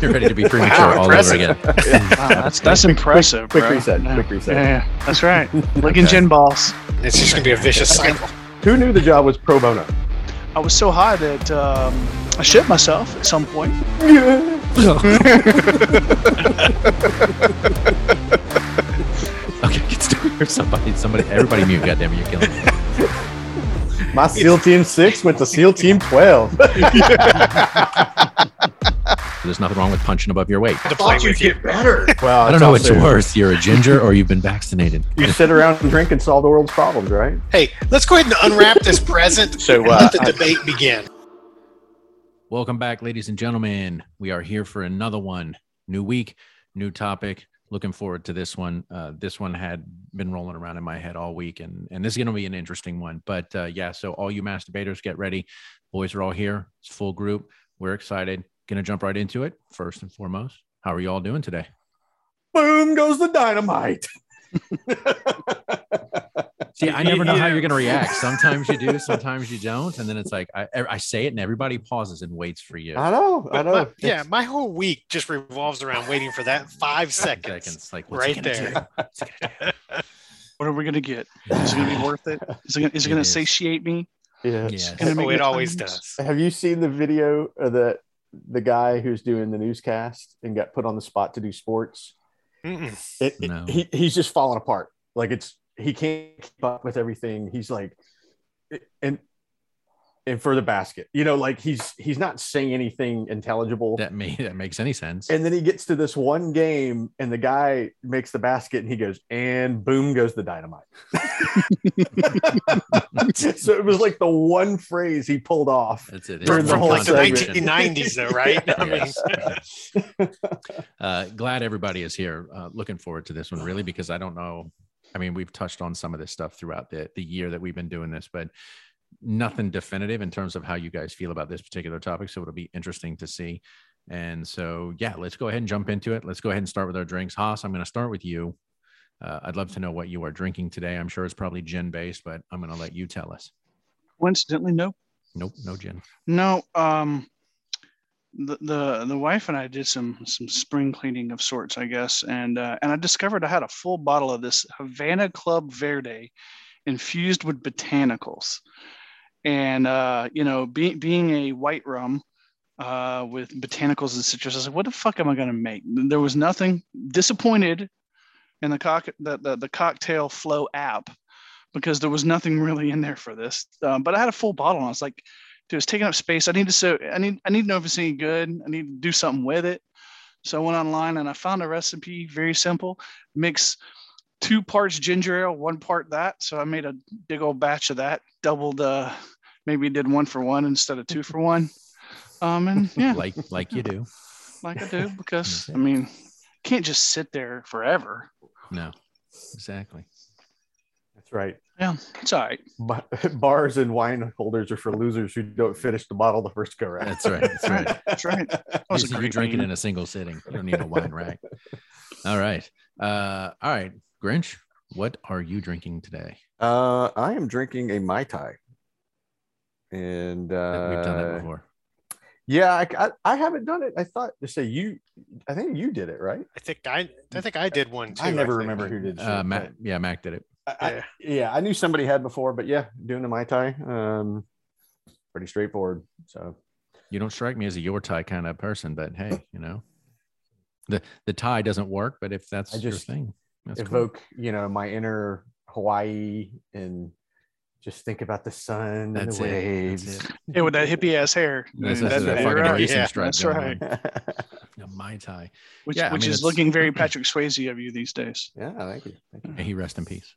You're ready to be premature all over again. Wow, that's that's impressive. quick bro. reset, Yeah. quick reset. Yeah, yeah, that's right. Licking gin balls. It's just gonna be a vicious cycle. Who knew the job was pro bono? I was so high that um, I shit myself at some point. Okay, get started. Somebody, somebody, everybody mute. Goddamn it, you're killing me. My SEAL Team 6 went to SEAL Team 12. There's nothing wrong with punching above your weight. To play with you. better. Well, I don't know what's also- worse. You're a ginger or you've been vaccinated. You sit around and drink and solve the world's problems, right? Hey, let's go ahead and unwrap this present So, uh, let the I- debate begin. Welcome back, ladies and gentlemen. We are here for another one. New week, new topic. Looking forward to this one. Uh, this one had been rolling around in my head all week, and and this is going to be an interesting one. But uh, yeah, so all you masturbators, get ready. Boys are all here. It's full group. We're excited. Going to jump right into it. First and foremost, how are you all doing today? Boom goes the dynamite. See, I never know how you're going to react. Sometimes you do, sometimes you don't, and then it's like I, I say it, and everybody pauses and waits for you. I know, I My- know. yeah, my whole week just revolves around waiting for that five seconds. Seconds, like what's right there. do? What's he gonna do? What are we gonna get? Is it gonna be worth it? Is it gonna, it It gonna satiate me? Yeah. Yes. Oh, me it always does. Have you seen the video of the the guy who's doing the newscast and got put on the spot to do sports? It, it- No. he, he's just falling apart. Like it's he can't keep up with everything. He's like, and and for the basket, you know, like he's he's not saying anything intelligible. That may that makes any sense. And then he gets to this one game, and the guy makes the basket, and he goes, and boom goes the dynamite. so it was like the one phrase he pulled off. That's it. During the whole like the 1990s, though, right? I mean, Yes. uh, glad everybody is here. Uh, looking forward to this one, really, because I don't know. I mean, we've touched on some of this stuff throughout the the year that we've been doing this, but nothing definitive in terms of how you guys feel about this particular topic. So it'll be interesting to see. And so, yeah, let's go ahead and jump into it. Let's go ahead and start with our drinks. Haas, I'm going to start with you. Uh, I'd love to know what you are drinking today. I'm sure it's probably gin based, but I'm going to let you tell us. Coincidentally, no. Nope, no gin. No. Um, the, the wife and I did some some spring cleaning of sorts, I guess, and uh, and I discovered I had a full bottle of this Havana Club Verde, infused with botanicals, and uh, you know, being being a white rum, uh, with botanicals and citrus, I was like, what the fuck am I gonna make? There was nothing. Disappointed in the cock the, the the cocktail flow app because there was nothing really in there for this. Um, but I had a full bottle, and I was like, dude, it's taking up space. I need to so I need I need to know if it's any good. I need to do something with it. So I went online and I found a recipe, very simple. Mix two parts ginger ale, one part that. So I made a big old batch of that, doubled uh maybe did one for one instead of two for one. Um and yeah, Like like you do. like I do, because I mean can't just sit there forever. No, exactly. That's right. Yeah, it's all right. Ba- Bars and wine holders are for losers who don't finish the bottle the first go round. That's right. That's right. That's right. That was a you, you great drink it in a single sitting. You don't need a wine rack. All right. Uh, all right. Grinch, what are you drinking today? Uh, I am drinking a mai tai, and uh, We've done that before. Yeah, I, I, I haven't done it. I thought to say you. I think you did it, right? I think I, I think I did one too. I never think. remember who did. Uh, shit, Mac, yeah, Mac did it. But I, I- Yeah. yeah, I knew somebody had before, but yeah, doing the mai tai, um, pretty straightforward. So You don't strike me as a your tie kind of person, but hey, you know, the the tie doesn't work. But if that's I your just thing, that's cool. evoke, you know, my inner Hawaii and just think about the sun That's and the it. waves. That's it. Yeah, with that hippie ass hair. That's, Mm, that's that- a you're fucking right. racing Yeah, strut that's going right. on. Yeah, my tie. Which, Yeah, I which mean, is looking very Patrick Swayze of you these days. yeah, thank you. Thank you. May he rest in peace.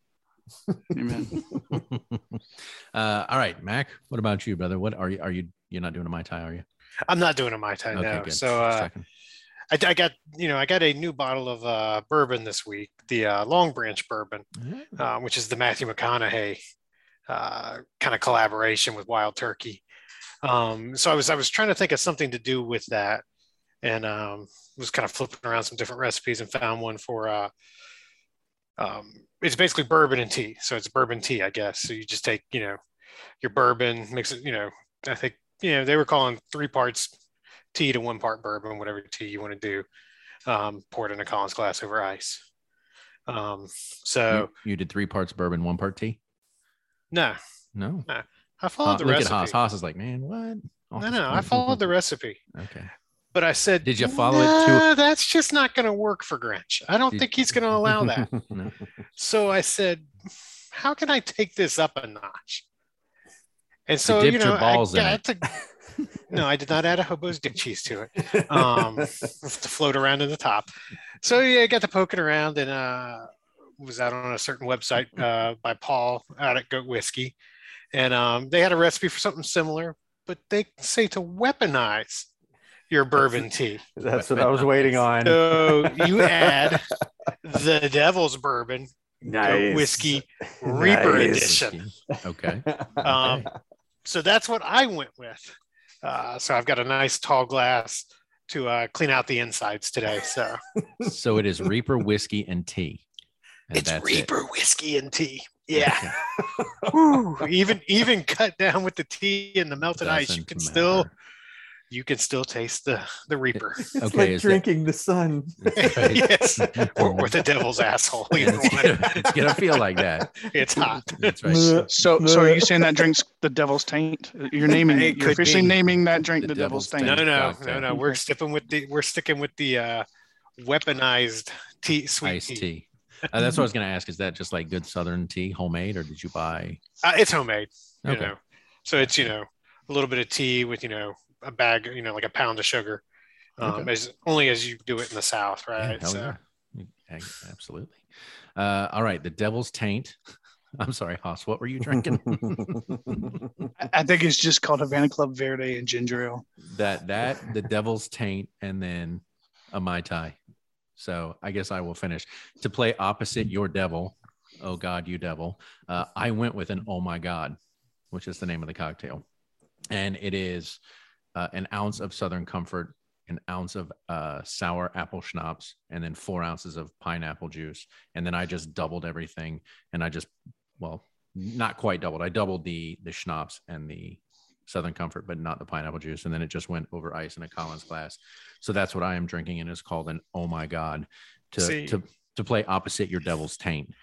Amen. uh, all right, Mac. What about you, brother? What are you? Are you? You're not doing a mai tai, are you? I'm not doing a mai tai now. good. So uh. I, I got you know I got a new bottle of uh, bourbon this week, the uh, Long Branch bourbon, um, which is the Matthew McConaughey uh, kind of collaboration with Wild Turkey. Um, so I was I was trying to think of something to do with that, and um, was kind of flipping around some different recipes and found one for. Uh, um, it's basically bourbon and tea, so it's bourbon tea, I guess. So you just take you know your bourbon, mix it, you know, I think, you know, they were calling three parts tea to one part bourbon, whatever tea you want to do. Um, pour it in a Collins glass over ice. Um, so you, you did three parts bourbon, one part tea. no, No, I followed Ha- the look recipe. at Haas. Haas is like, man, what? No, no, I followed the recipe, Okay. But I said, Did you follow it to- "Nah, That's just not going to work for Grinch. I don't Did- think he's going to allow that. No. So I said, how can I take this up a notch? And so, dipped you know, balls in I to, no, I did not add a hobo's dick cheese to it. Um, to float around in the top. So yeah, I got to poking around and uh, was out on a certain website uh, by Paul out at Goat Whiskey. And um, they had a recipe for something similar, but they say to weaponize your bourbon tea. That's what I was waiting on. So you add the devil's bourbon, Goat Whiskey Reaper Nice. Edition. Okay. Um, so that's what I went with. Uh, so I've got a nice tall glass to uh, clean out the insides today. So So it is Reaper whiskey and tea. And it's Reaper It. whiskey and tea. Yeah. Okay. Whew. even even cut down with the tea and the melted ice, you Doesn't can still matter. You can still taste the the Reaper. It's Okay, like is that- drinking the sun. Right. yes, or, or the devil's asshole. Yeah, it's, gonna, it's gonna feel like that. It's hot. That's right. So, so are you saying that drink's the devil's taint? You're naming It you're officially be. naming that drink The the, devil's, devil's taint. No, no, cocktail. no, no. We're sticking with the we're sticking with the uh, weaponized tea, sweet Iced tea. tea. Uh, that's what I was gonna ask. Is that just like good Southern tea, homemade, or did you buy? Uh, it's homemade. You Okay. know, so it's you know a little bit of tea with you know a bag, you know, like a pound of sugar. Um, Okay. as only as you do it in the South, right? hell so yeah. Yeah, Absolutely. Uh, all right, the Devil's Taint. I'm sorry, Haas. What were you drinking? I- I think it's just called Havana Club Verde and ginger ale. that that the Devil's Taint, and then a mai tai. So I guess I will finish to play opposite your devil. Oh God, you devil! Uh, I went with an Oh my God, which is the name of the cocktail, and it is uh, an ounce of Southern Comfort, an ounce of uh, sour apple schnapps, and then four ounces of pineapple juice, and then I just doubled everything, and I just well, not quite doubled. I doubled the the schnapps and the Southern Comfort, but not the pineapple juice. And then it just went over ice in a Collins glass. So that's what I am drinking, and it's called an Oh my God to See- to to play opposite your devil's taint.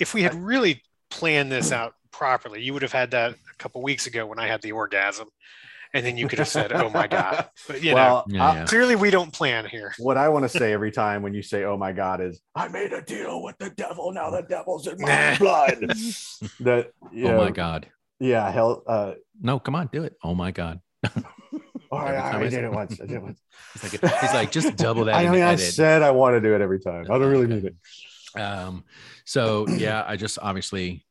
if we had really planned this out properly, you would have had that a couple weeks ago when I had the orgasm, and then you could have said, "Oh my god!" But you know, well, Yeah, I- yeah. clearly we don't plan here. what I want to say every time when you say "Oh my God" is I made a deal with the devil. Now the devil's in my blood. that you Oh know, my God. yeah, hell. Uh, No, come on, do it. Oh my God. all right, Every I I did it once. I did it once. He's like, he's like, just double that. I mean, I said I want to do it every time. I don't really need it. Um, so yeah, I just obviously,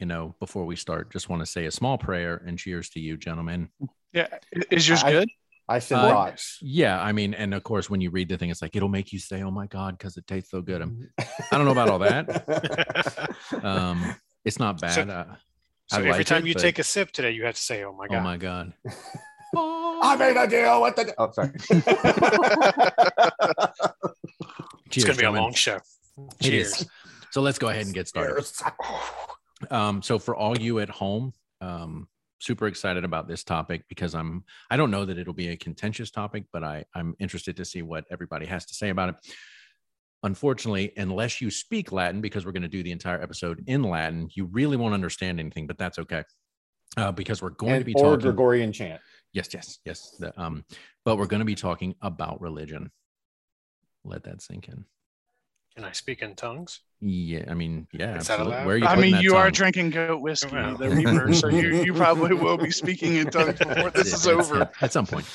you know, before we start, just want to say a small prayer and cheers to you, gentlemen. Yeah, is yours I- good? I send Uh, rocks. Yeah, I mean, and of course, when you read the thing, it's like it'll make you say, "Oh my God," because it tastes so good. I'm- I don't know about all that. Um, it's not bad. So- uh, So every like time it, you but- take a sip today, you have to say, "Oh my god!" oh my God. I made a deal with the. de- Oh, sorry. it's going to be a long show. Cheers. So let's go ahead and get started. Um, so for all you at home, um, super excited about this topic because I'm I don't know that it'll be a contentious topic, but I I'm interested to see what everybody has to say about it. Unfortunately, unless you speak Latin, because we're going to do the entire episode in Latin, you really won't understand anything, but that's okay. Uh, because we're going And- to be or talking Gregorian chant. Yes, yes, yes. The, um, but we're going to be talking about religion. Let that sink in. Can I speak in tongues? Yeah, I mean, yeah. Is that allowed? Where are you I mean, that you are drinking goat whiskey, Wow. the Reaper, so you, you probably will be speaking in tongues before this is over. at- at some point.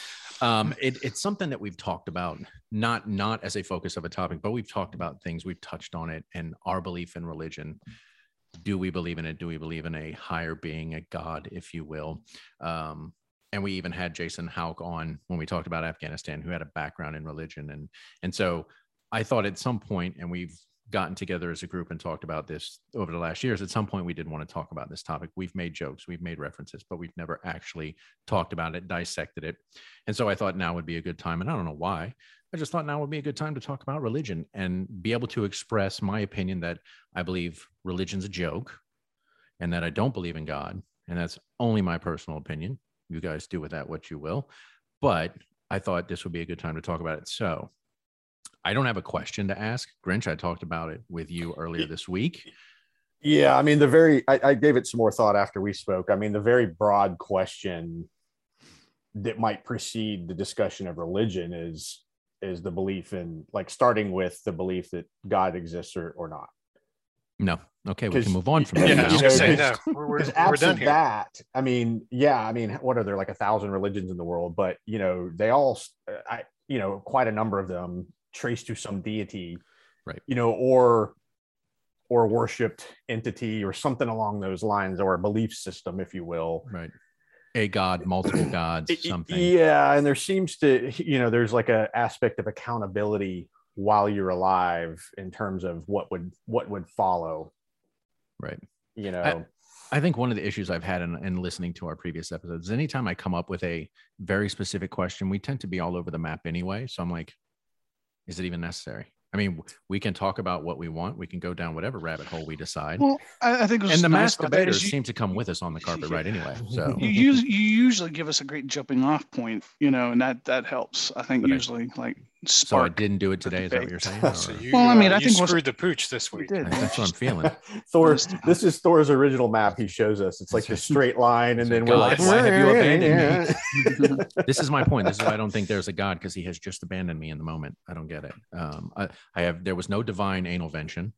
Um, it, it's something that we've talked about, not not as a focus of a topic, but we've talked about things. We've touched on it and our belief in religion. Do we believe in it? Do we believe in a higher being, a God, if you will? Um, and we even had Jason Hauk on when we talked about Afghanistan, who had a background in religion, and and so I thought at some point, and we've gotten together as a group and talked about this over the last years. At some point, we didn't want to talk about this topic. We've made jokes, we've made references, but we've never actually talked about it, dissected it. And so I thought now would be a good time. And I don't know why. I just thought now would be a good time to talk about religion and be able to express my opinion that I believe religion's a joke and that I don't believe in God and that's only my personal opinion. You guys do with that what you will. But I thought this would be a good time to talk about it. So I don't have a question to ask. Grinch, I talked about it with you earlier this week. Yeah, I mean, the very, I, I gave it some more thought after we spoke. I mean, the very broad question that might precede the discussion of religion is is the belief in like starting with the belief that God exists or, or not. No. Okay, we can move on from y- that. Yeah, I now. say because- no. We're, we're, Because we're done absent here. that, I mean, yeah, I mean, what are there like a thousand religions in the world? But you know, they all, I, you know, quite a number of them trace to some deity, Right. You know, or or worshipped entity or something along those lines, or a belief system, if you will. Right. A god, multiple gods, something. Yeah, and there seems to, you know, there's like a aspect of accountability while you're alive in terms of what would what would follow. Right. You know, I think one of the issues I've had in, in listening to our previous episodes, anytime I come up with a very specific question, we tend to be all over the map anyway. So I'm like, is it even necessary? I mean, we can talk about what we want. We can go down whatever rabbit hole we decide. Well, I, I think and the nice mass debaters you, seem to come with us on the carpet right anyway. So you, use, you usually give us a great jumping off point, you know, and that that helps. I think But I- usually like so I didn't do it today. Is that what you're debate. saying? So you, Well, I mean, uh, I you think what's- screwed the pooch this We week. did. That's what I'm feeling. Thor. This is Thor's original map. He shows us. It's like this straight line, and then we're like, why have you abandoned abandoned me? this is my point. This is why I don't think there's a God because he has just abandoned me in the moment. I don't get it. Um, I, I have there was no divine anal vention.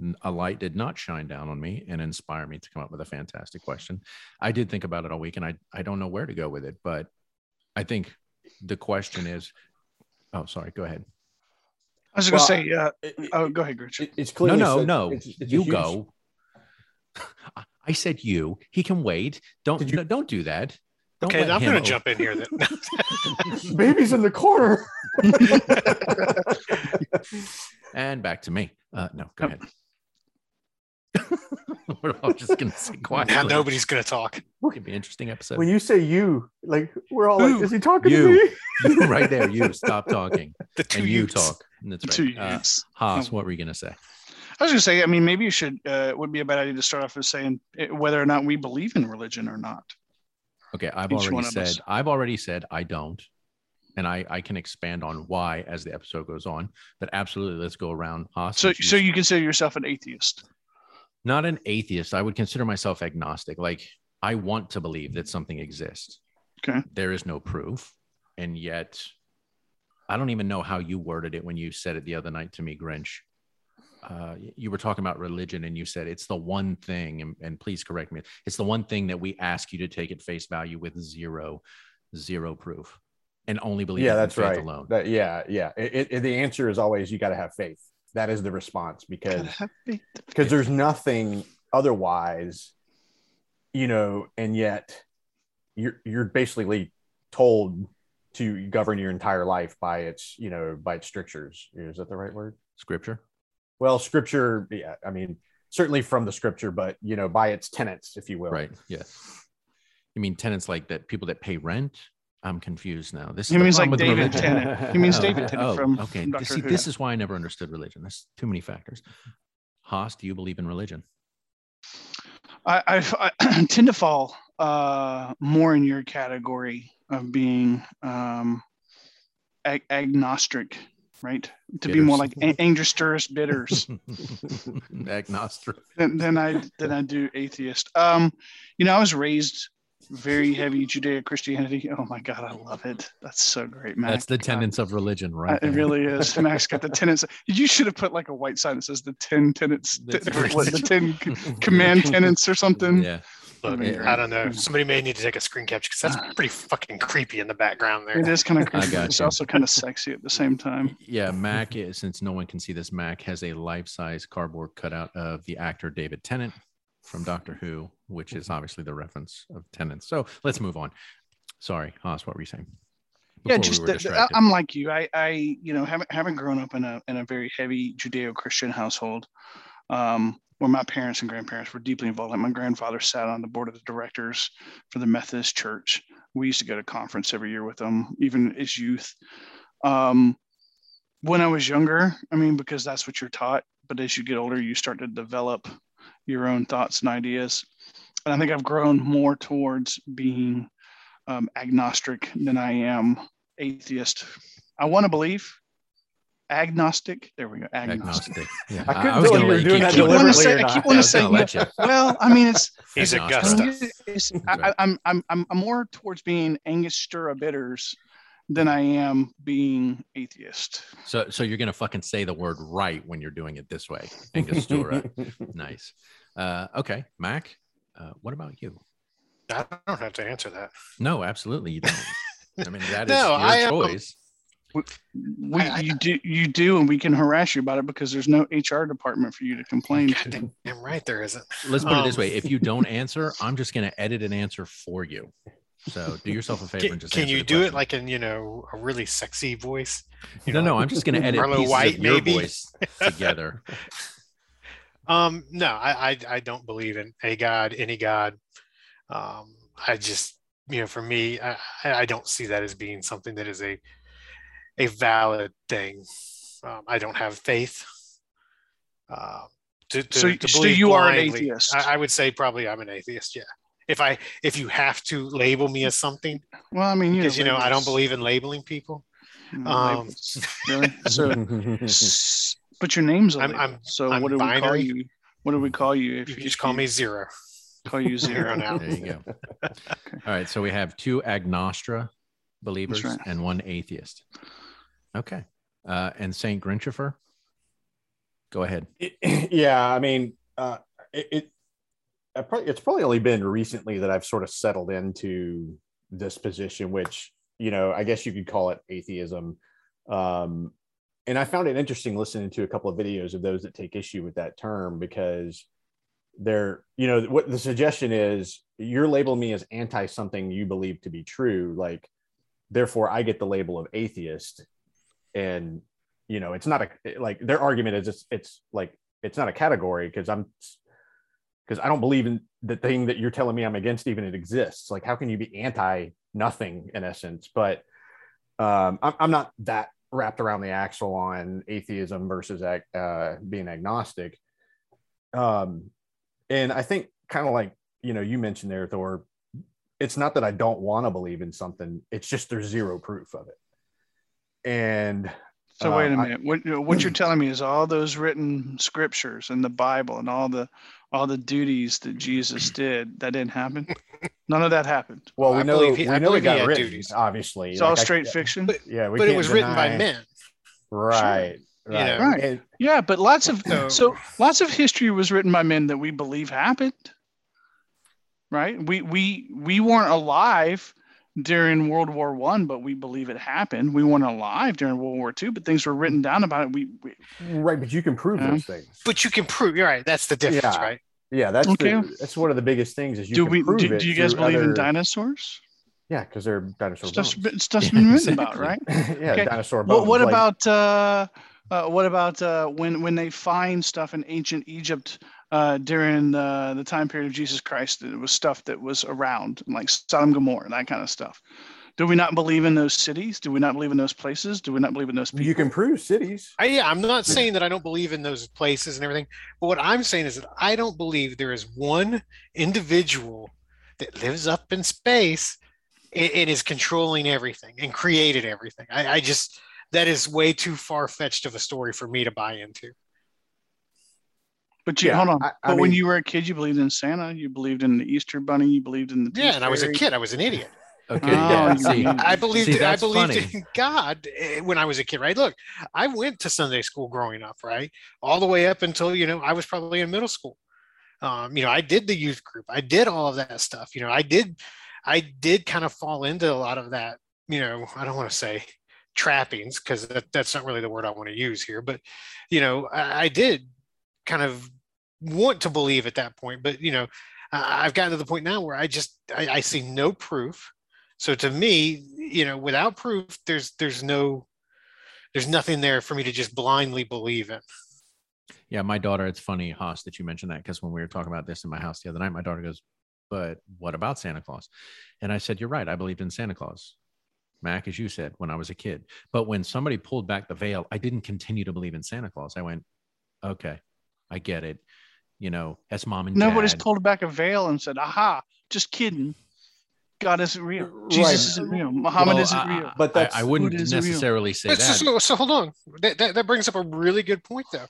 N- A light did not shine down on me and inspire me to come up with a fantastic question. I did think about it all week, and I I don't know where to go with it, but I think the question is, oh, sorry, go ahead. I was Well, going to say, uh, It- it- oh, go ahead, Grinch. it- it's clear. No, no, said- no. it's- it's you huge- go. I said you. He can wait. Don't you- no, don't do that. Don't Okay, I'm going to jump in here then. Baby's in the corner. And back to me. Uh, no, go ahead. We're all just gonna sit quiet. now nobody's going to talk. It'd be an interesting episode. when you say you, like we're all like, is he talking You. to me? you right there, you stop talking The two and you youths. talk. And That's Two right. Uh. Haas, what were you gonna say? I was going to say, I mean, maybe you should, uh, it would be a bad idea to start off with saying eh, whether or not we believe in religion or not. Okay, I've Each already said. I've already said I don't, and I I can expand on why as the episode goes on. But absolutely, let's go around. Haas, So, so you consider yourself an atheist? Not an atheist. I would consider myself agnostic. Like I want to believe that something exists. Okay. There is no proof, and yet I don't even know how you worded it when you said it the other night to me, Grinch. Uh, you were talking about religion, and you said it's the one thing, and, and please correct me. It's the one thing that we ask you to take at face value with zero, zero proof, and only believe. yeah, in that's faith right. Alone. That, yeah, yeah. It, it, the answer is always you got to have faith. That is the response because Gotta have faith. because there's nothing otherwise, you know, and yet you're you're basically told to govern your entire life by its you know by its strictures. Is that the right word? Scripture. Well, scripture. Yeah, I mean certainly from the scripture, but you know by its tenets, if you will. Right. Yes. You mean tenants like that? People that pay rent? I'm confused now. This is He means like David. Tennant. He means Oh, David Tennant oh, from, okay. from See, Who. this is why I never understood religion. There's too many factors. Haas, do you believe in religion? I, I, I tend to fall uh, more in your category of being um, ag- agnostic, right? To be more like Bitters. a- bitters Agnostic. than, than I than I do atheist. Um, you know, I was raised very heavy Judeo Christianity. Oh my God, I love it. That's so great, man. That's the tenets of religion, Uh, right? it really is. Max got the tenets. You should have put like a white sign that says the 10 tenants, That's the 10 c- command tenants or something. Yeah. Look, Yeah. I don't know. Somebody may need to take a screen capture because that's pretty fucking creepy in the background there. It is kind of I creepy. got It's you. also kind of sexy at the same time. Yeah, Mac, is, since no one can see this, Mac has a life size cardboard cutout of the actor David Tennant from Doctor Who, which is obviously the reference of Tennant. So let's move on. Sorry, Haas, what were you saying? yeah, Before we just were the- the- I- distracted. I'm like you. I, I, you know, having having grown up in a in a very heavy Judeo-Christian household, um, where my parents and grandparents were deeply involved. Like my grandfather sat on the board of the directors for the Methodist Church. We used to go to conference every year with them, even as youth. Um, when I was younger, I mean, because that's what you're taught. But as you get older, you start to develop your own thoughts and ideas. And I think I've grown more towards being um, agnostic than I am atheist. I want to believe agnostic. There we go. Agnostic. Agnostic. Yeah. I couldn't was tell gonna you were doing keep that keep going. wanna deliberately say- or I keep I wanna say gonna let you. Well, I mean, it's He's Agnostic. Augusta. I, I'm I'm I'm I'm more towards being Angostura bitters than I am being atheist. So, so you're gonna fucking say the word right when you're doing it this way, Angostura. nice. Uh, okay, Mac. Uh, what about you? I don't have to answer that. No, absolutely you don't. I mean, that is No, your I am- choice. We, I- I- you do you do, and we can harass you about it because there's no HR department for you to complain to. God damn right there isn't. Let's put it this Um, way: if you don't answer, I'm just gonna edit an answer for you. So do yourself a favor Can, and just can you the do it like in you know a really sexy voice? You no, know, no, like- I'm just gonna edit Arlo pieces White, of your maybe? voice together. Um, no, I, I I don't believe in a god, any god. Um, I just you know, for me, I I I don't see that as being something that is a a valid thing. Um, I don't have faith. Uh, to, to, So- to so believe you are an atheist? I, I would say probably I'm an atheist. Yeah. If I if you have to label me as something, Well, I mean, you because you know I don't believe in labeling people. you um, labels. really. So, but your name's a I'm- I'm- so I'm what do we call you? What do we call you if You if can just call you me zero. call you zero? now. There you go. All right, so we have two agnostra believers right. and one atheist. Okay, uh, and Saint Grinchifer. Go ahead. It- yeah, I mean, uh, it, it I probably, it's probably only been recently that I've sort of settled into this position, which you know, I guess you could call it atheism. Um, and I found it interesting listening to a couple of videos of those that take issue with that term because they're, you know, what the suggestion is you're labeling me as anti something you believe to be true, like therefore I get the label of atheist, and you know, it's not a like their argument is it's it's like it's not a category because I'm because I don't believe in the thing that you're telling me I'm against even it exists. Like, how can you be anti nothing in essence? But um, I'm, I'm not that wrapped around the axle on atheism versus ag- uh, being agnostic. Um, and I think kind of like you know you mentioned there, Thor. It's not that I don't want to believe in something; it's just there's zero proof of it. And So wait a Um, I- minute. What what you're telling me is all those written scriptures and the Bible and all the all the duties that Jesus did that didn't happen. None of that happened. well, we I know believe he- we I know it believe he got had written, duties. obviously. It's all Like, I- straight fiction. Yeah, we but it can't was written by men. Right. Right. know. Right. And- Yeah, but lots of So- so lots of history was written by men that we believe happened. Right? We we we weren't alive during World War One, but we believe it happened. We weren't alive during World War Two, but things were written down about it. We, we right, but you can prove Yeah. those things. But you can prove. You're right. That's the difference, Yeah. right? Yeah, that's Okay. the, that's one of the biggest things is you do can we prove do, it do you guys through believe in dinosaurs? Yeah, because they're dinosaur Stuff's bones. been, stuff's Yeah, been written about, right? yeah, Okay. dinosaur bones. What, what like- about uh, uh, what about uh, when when they find stuff in ancient Egypt uh, during uh, the time period of Jesus Christ? It was stuff that was around, like Sodom and Gomorrah, that kind of stuff. Do we not believe in those cities? Do we not believe in those places? Do we not believe in those people? you can prove cities? I, yeah, I'm not saying that I don't believe in those places and everything, but what I'm saying is that I don't believe there is one individual that lives up in space and, and is controlling everything and created everything. I, I just that is way too far fetched of a story for me to buy into. But you Yeah, hold on. I- I but when you were a kid, you believed in Santa. You believed in the Easter Bunny. You believed in the Yeah, and I was a kid. I was an idiot. Okay, Oh, yeah. See, I believed See, I believed funny. in God eh, when I was a kid, right? Look, I went to Sunday school growing up, right? All the way up until, you know, I was probably in middle school. Um, you know, I did the youth group. I did all of that stuff. You know, I did I did kind of fall into a lot of that, you know, I don't want to say trappings because that, that's not really the word I want to use here, but you know, I, I did kind of want to believe at that point, but you know, I've gotten to the point now where I just I, I see no proof. So to me, you know, without proof, there's there's no there's nothing there for me to just blindly believe in. Yeah, my daughter, it's funny, Haas, that you mentioned that because when we were talking about this in my house the other night, my daughter goes, But what about Santa Claus? And I said, You're right. I believed in Santa Claus, Mac, as you said, when I was a kid. But when somebody pulled back the veil, I didn't continue to believe in Santa Claus. I went, Okay, I get it. you know, as mom and Nobody's dad. pulled back a veil and said, "Aha, just kidding. God isn't real. Jesus Right. isn't real. Muhammad Well, isn't I- real." But I, that's I wouldn't Buddha isn't real. necessarily say But so, that. so, so hold on. That, that that brings up a really good point, though.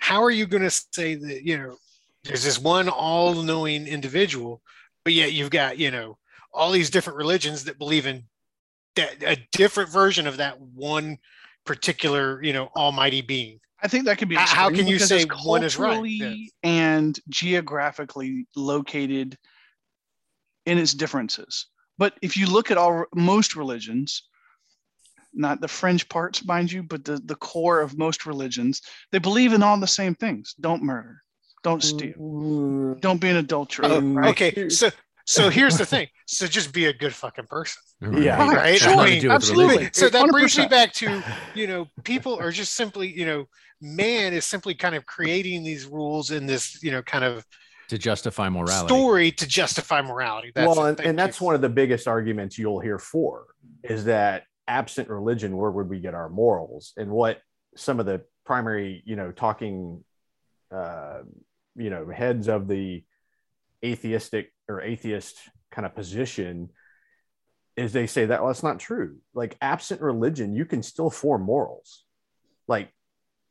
How are you going to say that you know there's this one all-knowing individual, but yet you've got you know all these different religions that believe in that a different version of that one particular you know almighty being. I think that could be. How- how can you say it's one is right? culturally and geographically located in its differences. But if you look at all most religions, not the fringe parts, mind you, but the, the core of most religions, they believe in all the same things. Don't murder, don't steal, don't be an adulterer. Oh, right? Okay, so so here's the thing. So just be a good fucking person. Yeah. Right, It's I mean, absolutely. So that brings me back to, you know, people are just simply, you know, man is simply kind of creating these rules in this, you know, kind of to justify morality. story to justify morality. That's well, and, and that's one of the biggest arguments you'll hear for is that absent religion, where would we get our morals? And what some of the primary, you know, talking, uh, you know, heads of the atheistic or atheist kind of position is they say that well, that's not true. Like absent religion, you can still form morals. Like,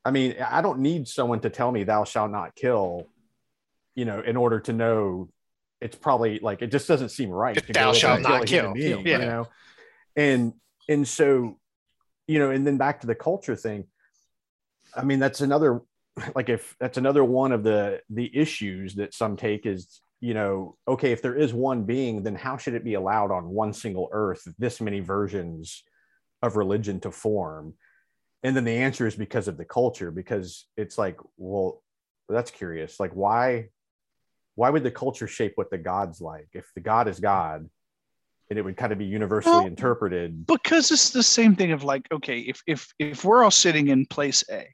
I mean, I don't need someone to tell me thou shalt not kill, you know, in order to know it's probably like it just doesn't seem right. to Thou shalt and kill not kill. being, Yeah. You know, and and so, you know, and then back to the culture thing. I mean, that's another like if that's another one of the the issues that some take is you know okay if there is one being then how should it be allowed on one single earth this many versions of religion to form? And then the answer is because of the culture because it's like well that's curious. Like why why would the culture shape what the god's like? If the god is god and it would kind of be universally Well, interpreted. because it's the same thing of like okay if if if we're all sitting in place a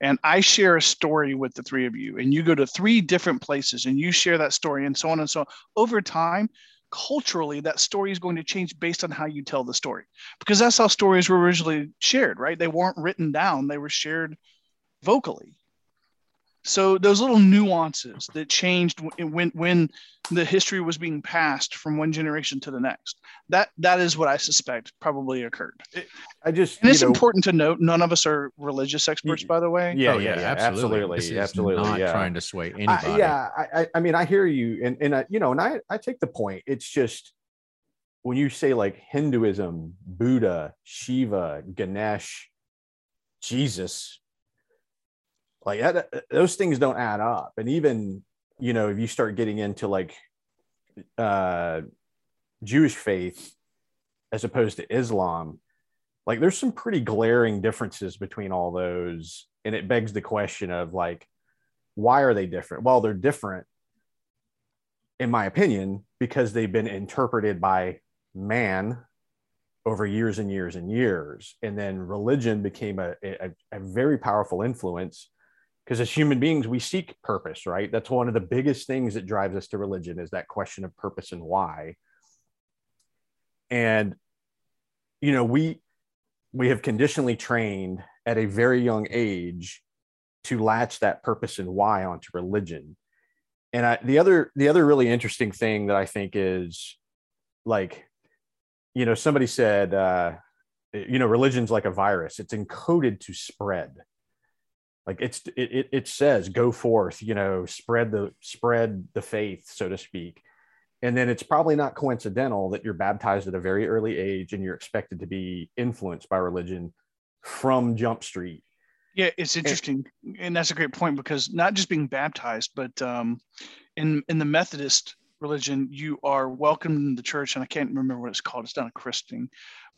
and i share a story with the three of you and you go to three different places and you share that story and so on and so on over time culturally that story is going to change based on how you tell the story. Because that's how stories were originally shared right? They weren't written down they were shared vocally so those little nuances that changed when when, when the history was being passed from one generation to the next that that is what i suspect probably occurred i just and it's know, important to note none of us are religious experts by the way yeah Oh, yeah, yeah absolutely This is absolutely Not yeah. trying to sway I- anybody. yeah, I, I, I mean, I hear you, and and I, you know, and I, I take the point. It's just when you say like Hinduism, Buddha, Shiva, Ganesh, Jesus, like that, those things don't add up. And even you know, if you start getting into like uh, Jewish faith as opposed to Islam, like there's some pretty glaring differences between all those, and it begs the question of like why are they different? Well, they're different, in my opinion, because they've been interpreted by man over years and years and years. And then religion became a, a, a very powerful influence because as human beings, we seek purpose, right? That's one of the biggest things that drives us to religion is that question of purpose and why. And, you know, we, we have conditionally trained at a very young age to latch that purpose and why onto religion. And I, the other the other really interesting thing that I think is like, you know, somebody said, uh, you know, religion's like a virus; it's encoded to spread. Like it's it, it says, "Go forth," you know, spread the spread the faith, so to speak. And then it's probably not coincidental that you're baptized at a very early age and you're expected to be influenced by religion from Jump Street Yeah, it's interesting, and that's a great point because not just being baptized, but um, in in the Methodist religion, you are welcomed in the church, and I can't remember what it's called. It's not a christening,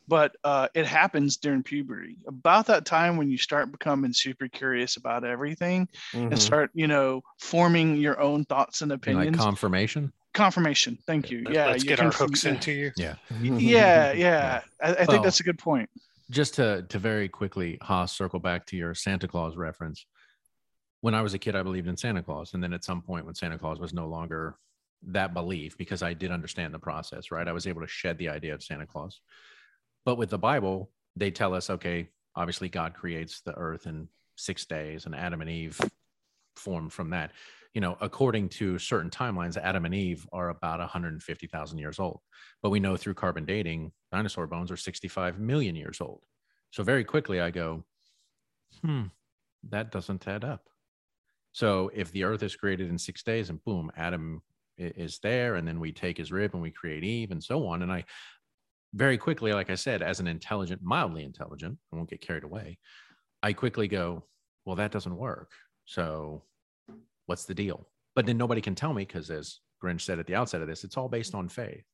but uh, it happens during puberty. About that time when you start becoming super curious about everything Mhm. and start, you know, forming your own thoughts and And opinions. like confirmation. Confirmation. Thank you. Yeah, let's you get our hooks into you. Yeah. Yeah, yeah. I, I think Well, that's a good point. just to to very quickly Haas circle back to your Santa Claus reference. When I was a kid, I believed in Santa Claus, and then at some point, when Santa Claus was no longer that belief, because I did understand the process, right? I was able to shed the idea of Santa Claus. But with the Bible, they tell us, okay, obviously God creates the earth in six days, and Adam and Eve form from that. You know, according to certain timelines, Adam and Eve are about 150,000 years old. But we know through carbon dating, dinosaur bones are 65 million years old. So very quickly I go, hmm, that doesn't add up. So if the earth is created in six days and boom, Adam is there, and then we take his rib and we create Eve and so on. And I very quickly, like I said, as an intelligent, mildly intelligent, I won't get carried away, I quickly go, well, that doesn't work. So what's the deal? But then nobody can tell me because as Grinch said at the outset of this, it's all based on faith.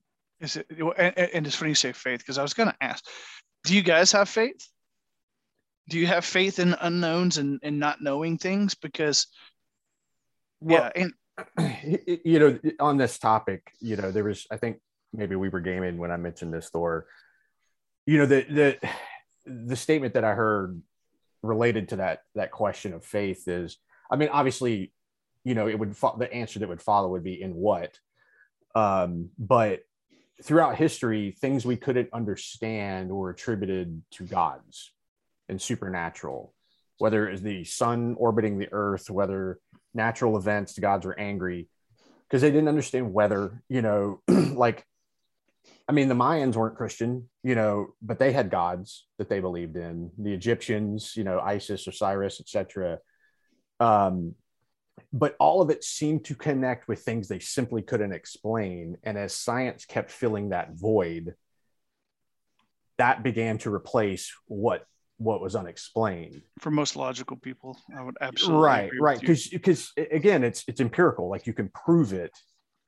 Is it and, and it's funny you say faith because I was gonna ask, do you guys have faith? do you have faith in unknowns and, and not knowing things because well, yeah and you know on this topic you know there was i think maybe we were gaming when i mentioned this thor you know the the the statement that i heard related to that that question of faith is i mean obviously you know it would fo- the answer that would follow would be in what? Um but throughout history things we couldn't understand were attributed to gods and supernatural, whether it's the sun orbiting the earth, whether natural events, gods were angry because they didn't understand weather, you know, like, I mean, the Mayans weren't Christian, you know, but they had gods that they believed in. The Egyptians, you know, Isis, Osiris, etc. Um, but all of it seemed to connect with things they simply couldn't explain. And as science kept filling that void, that began to replace what what was unexplained for most logical people i would absolutely right right because because again it's it's empirical like you can prove it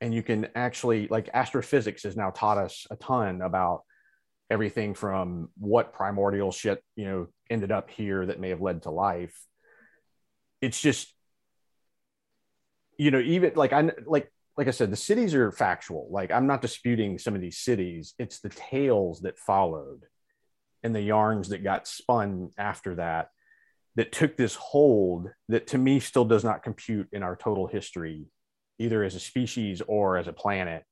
and you can actually like astrophysics has now taught us a ton about everything from what primordial shit you know ended up here that may have led to life. It's just you know even like i like like i said the cities are factual. Like i'm not disputing some of these cities. It's the tales that followed and the yarns that got spun after that that took this hold that to me still does not compute in our total history either as a species or as a planet.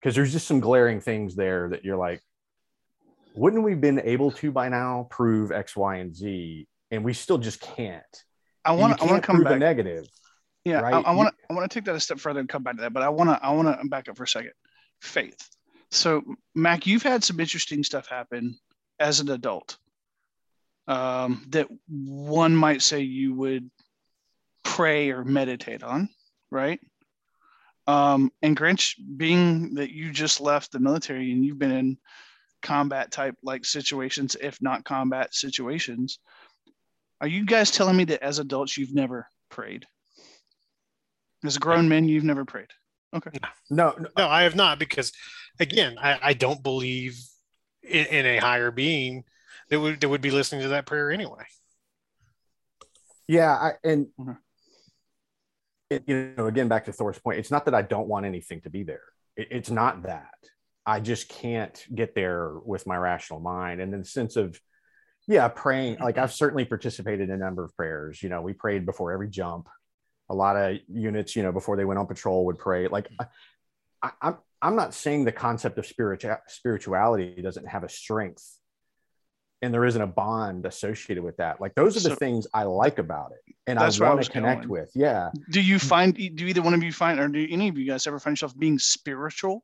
Because there's just some glaring things there that you're like wouldn't we have been able to by now prove x y and z? And we still just can't. I want to i want to come back. negative yeah right? i want to i want to take that a step further and come back to that but i want to i want to back up for a second. Faith. So mac you've had some interesting stuff happen as an adult um, that one might say you would pray or meditate on, right? Um, and Grinch, being that you just left the military and you've been in combat type like situations, if not combat situations, are you guys telling me that as adults you've never prayed? As grown men, you've never prayed. Okay. No, no, no I have not because, again, I, I don't believe in, in a higher being that would that would be listening to that prayer anyway. Yeah, I, and mm-hmm. It, you know, again, back to Thor's point, it's not that I don't want anything to be there. It, it's not that I just can't get there with my rational mind, and the sense of yeah, praying. Like I've certainly participated in a number of prayers. You know, we prayed before every jump. A lot of units, you know, before they went on patrol would pray. Like I, I'm I'm not saying the concept of spiritual spirituality doesn't have a strength and there isn't a bond associated with that. Like those are the so, things I like about it and I want to connect going. with. Yeah. Do you find do either one of you find or do any of you guys ever find yourself being spiritual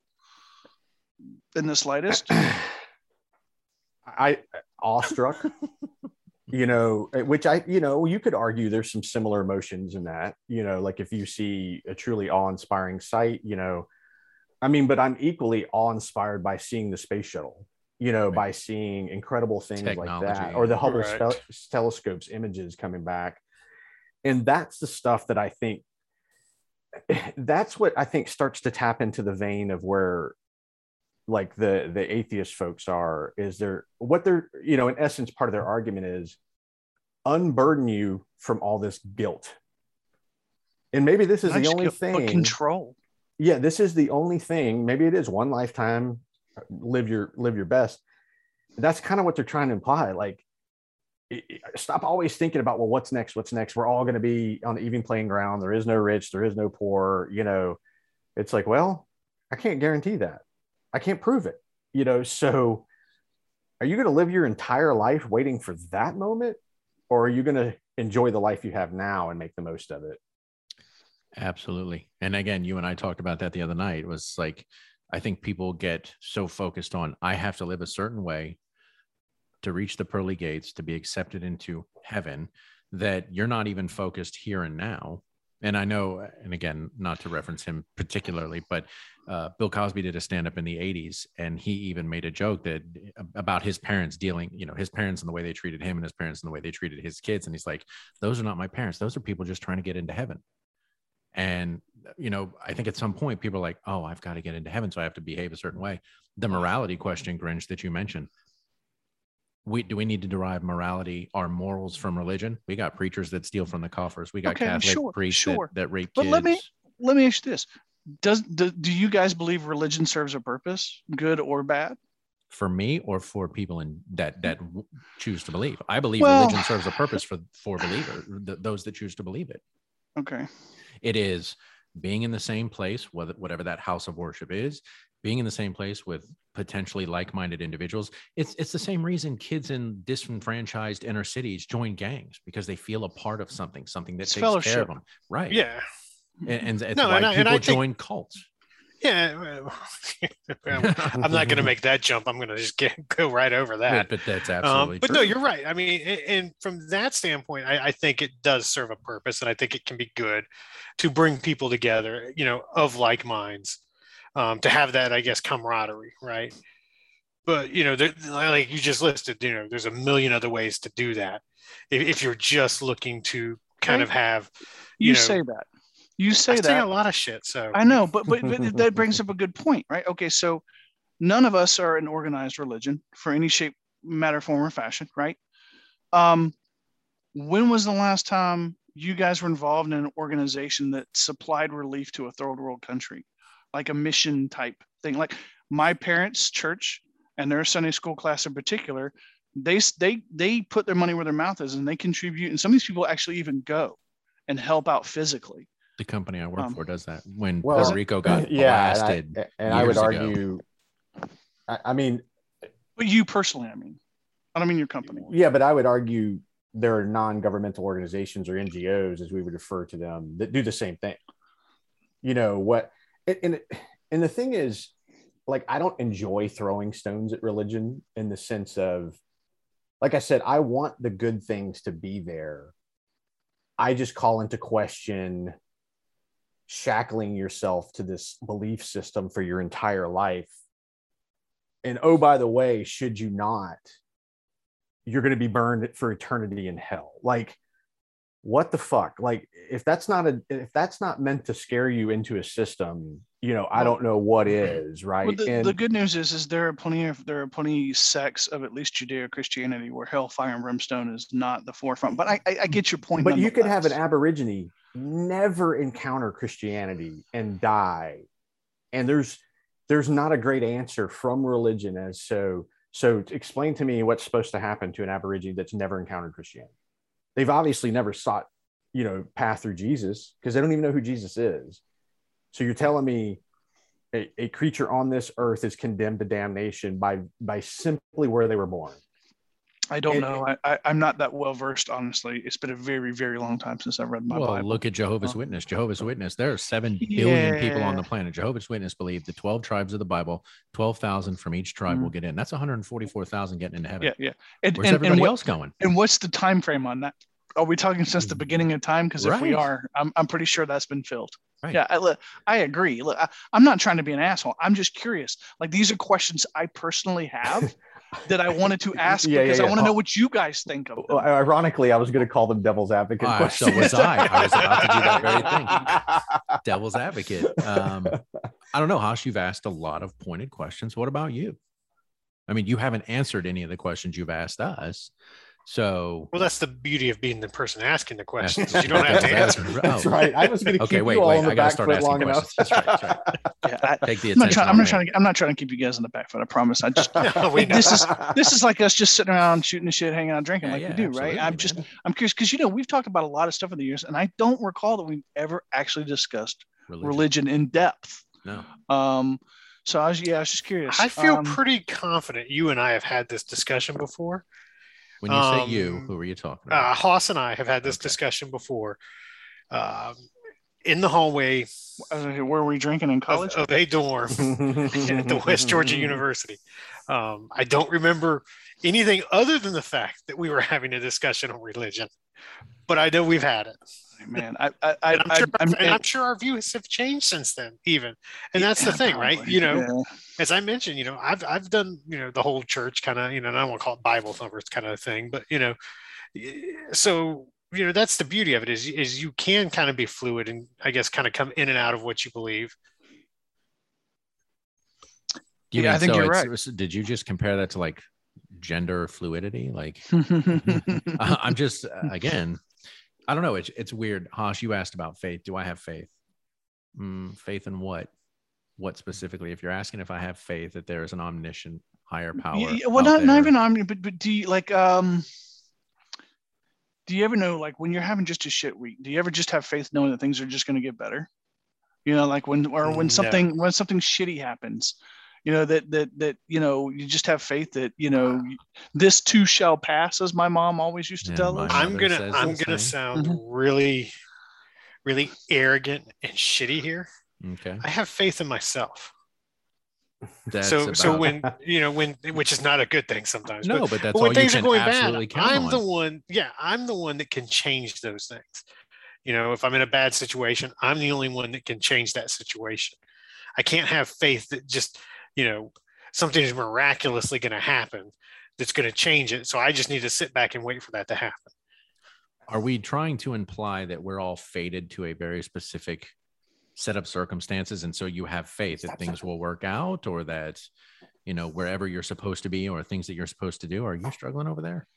in the slightest? I awestruck. you know, eh, which I, you know, you could argue there's some similar emotions in that, you know, like if you see a truly awe inspiring sight, you know, I mean, but I'm equally awe inspired by seeing the space shuttle, you know, right. by seeing incredible things Technology. like that, or the Hubble right. telescope's images coming back. And that's the stuff that I think that's what I think starts to tap into the vein of where like the the atheist folks are is they're what they're you know in essence part of their argument is unburden you from all this guilt and maybe this is Not the only thing control yeah, this is the only thing. Maybe it is one lifetime. Live your live your best. That's kind of what they're trying to imply. Like, stop always thinking about well, what's next? What's next? We're all going to be on the even playing ground. There is no rich. There is no poor. You know, it's like, well, I can't guarantee that. I can't prove it. You know, so are you going to live your entire life waiting for that moment, or are you going to enjoy the life you have now and make the most of it? Absolutely. And again, you and I talked about that the other night. It was like, I think people get so focused on, I have to live a certain way to reach the pearly gates, to be accepted into heaven, that you're not even focused here and now. And I know, and again, not to reference him particularly, but uh, Bill Cosby did a stand up in the 80s, and he even made a joke that about his parents dealing, you know, his parents and the way they treated him and his parents and the way they treated his kids. And he's like, those are not my parents. Those are people just trying to get into heaven. And, you know, I think at some point people are like, oh, I've got to get into heaven. So I have to behave a certain way. The morality question, Grinch, that you mentioned, we do we need to derive morality our morals from religion we got preachers that steal from the coffers we got okay, catholic sure, priests sure. That, that rape but kids. let me let me ask you this does do, do you guys believe religion serves a purpose good or bad for me or for people in that mm. that choose to believe i believe well, religion serves a purpose for for believers those that choose to believe it okay it is being in the same place whatever that house of worship is being in the same place with potentially like-minded individuals it's it's the same reason kids in disenfranchised inner cities join gangs because they feel a part of something something that it's takes fellowship. care of them. Right. Yeah. And, and it's no, why and I, people and join think, cults yeah i'm not going to make that jump i'm going to just get, go right over that but, but that's um, absolutely um, but true. no you're right i mean and from that standpoint I, I think it does serve a purpose and i think it can be good to bring people together you know of like minds um, to have that, I guess, camaraderie, right? But you know, like you just listed, you know, there's a million other ways to do that. If, if you're just looking to kind of have, you, you know, say that, you say I that a lot of shit. So I know, but but, but that brings up a good point, right? Okay, so none of us are an organized religion for any shape, matter, form, or fashion, right? Um, when was the last time you guys were involved in an organization that supplied relief to a third world country? like a mission type thing. Like my parents' church and their Sunday school class in particular, they they they put their money where their mouth is and they contribute. And some of these people actually even go and help out physically. The company I work um, for does that. When well, Puerto Rico got yeah, blasted, and I, and I would argue. I, I mean, but you personally, I mean, I don't mean your company. Yeah, but I would argue there are non-governmental organizations or NGOs, as we would refer to them, that do the same thing. You know what? and and the thing is like i don't enjoy throwing stones at religion in the sense of like i said i want the good things to be there i just call into question shackling yourself to this belief system for your entire life. And oh by the way should you not you're going to be burned for eternity in hell. Like what the fuck? Like if that's not a if that's not meant to scare you into a system you know i don't know what is right? well, the, and, the good news is is there are plenty of there are plenty sects of at least judeo-christianity where hellfire and brimstone is not the forefront but i i, I get your point but you could have an aborigine never encounter christianity and die and there's there's not a great answer from religion as so so explain to me what's supposed to happen to an aborigine that's never encountered christianity they've obviously never sought, you know, path through Jesus because they don't even know who Jesus is. So you're telling me a, a creature on this earth is condemned to damnation by by simply where they were born. I don't and, know. I, I, am not that well versed, honestly. It's been a very, very long time since I've read my well, Bible. look at Jehovah's uh, Witness. Jehovah's Witness. There are seven billion yeah. people on the planet. Jehovah's Witness believe the 12 tribes of the Bible, 12,000 from each tribe mm-hmm. will get in. That's 144,000 getting into heaven. Yeah, yeah. And, Where's and, everybody and what, else going? And what's the time frame on that? Are we talking since the beginning of time? Because if right. we are, I'm, I'm pretty sure that's been filled. Right. Yeah, I, I agree. Look, I, I'm not trying to be an asshole. I'm just curious. Like these are questions I personally have that I wanted to ask yeah, because yeah, yeah. I want to know what you guys think of. Them. Well, ironically, I was going to call them devil's advocate. Uh, so was I. I was about to do that very thing. Devil's advocate. Um, I don't know, Hosh. You've asked a lot of pointed questions. What about you? I mean, you haven't answered any of the questions you've asked us. So well, that's the beauty of being the person asking the questions. you don't have to answer. That's right. I was going to okay, keep wait, you all wait, on the back foot long enough. That's right. That's right. Yeah, I, Take the I'm not, trying, I'm not trying. To, I'm not trying to keep you guys on the back foot. I promise. I just this is this is like us just sitting around shooting the shit, hanging out, drinking yeah, like yeah, we do, right? I'm man. just I'm curious because you know we've talked about a lot of stuff in the years, and I don't recall that we've ever actually discussed religion, religion in depth. No. Um. So I was yeah, I was just curious. I feel um, pretty confident you and I have had this discussion before. When you um, say you, um, who are you talking about? Uh, Hoss and I have had this okay. discussion before. Um, in the hallway Uh, Where were we drinking in of, college? of a dorm at the West Georgia University. Um, I don't remember anything other than the fact that we were having a discussion on religion, but I know we've had it. Man, I, I, I, I'm, sure, I'm- and I'm sure our views have changed since then, even. And that's the Yeah, thing, right? You know, Yeah. as I mentioned, you know, I've I've done you know the whole church kind of you know, and I won't call it Bible thumpers kind of thing, but you know, so you know that's the beauty of it is is you can kind of be fluid and I guess kind of come in and out of what you believe. You Yeah, I think so you're right. Did you just compare that to like gender fluidity? Like. I- I'm just uh, again, I don't know. It's it's weird. Hosh, you asked about faith. Do I have faith? Mm, faith in what? What specifically? If you're asking if I have faith that there is an omniscient higher power. Yeah, well, not, not even omni, but but do you like um? Do you ever know like when you're having just a shit week? Do you ever just have faith knowing that things are just going to get better? You know, like when or when No. something when something shitty happens, you know that that that you know you just have faith that you know this too shall pass, as my mom always used to Yeah, tell my us. I'm gonna I'm gonna same. sound Mhm. really, really arrogant and shitty here. Okay. I have faith in myself. That's so so when you know when which is not a good thing sometimes. no, but, but that's but all when you things are going bad, I'm on. the one. Yeah, I'm the one that can change those things. You know, if I'm in a bad situation, I'm the only one that can change that situation. I can't have faith that just you know something is miraculously going to happen that's going to change it. So I just need to sit back and wait for that to happen. Are we trying to imply that we're all fated to a very specific set of circumstances, and so you have faith that things will work out, or that you know wherever you're supposed to be, or things that you're supposed to do? Are you struggling over there?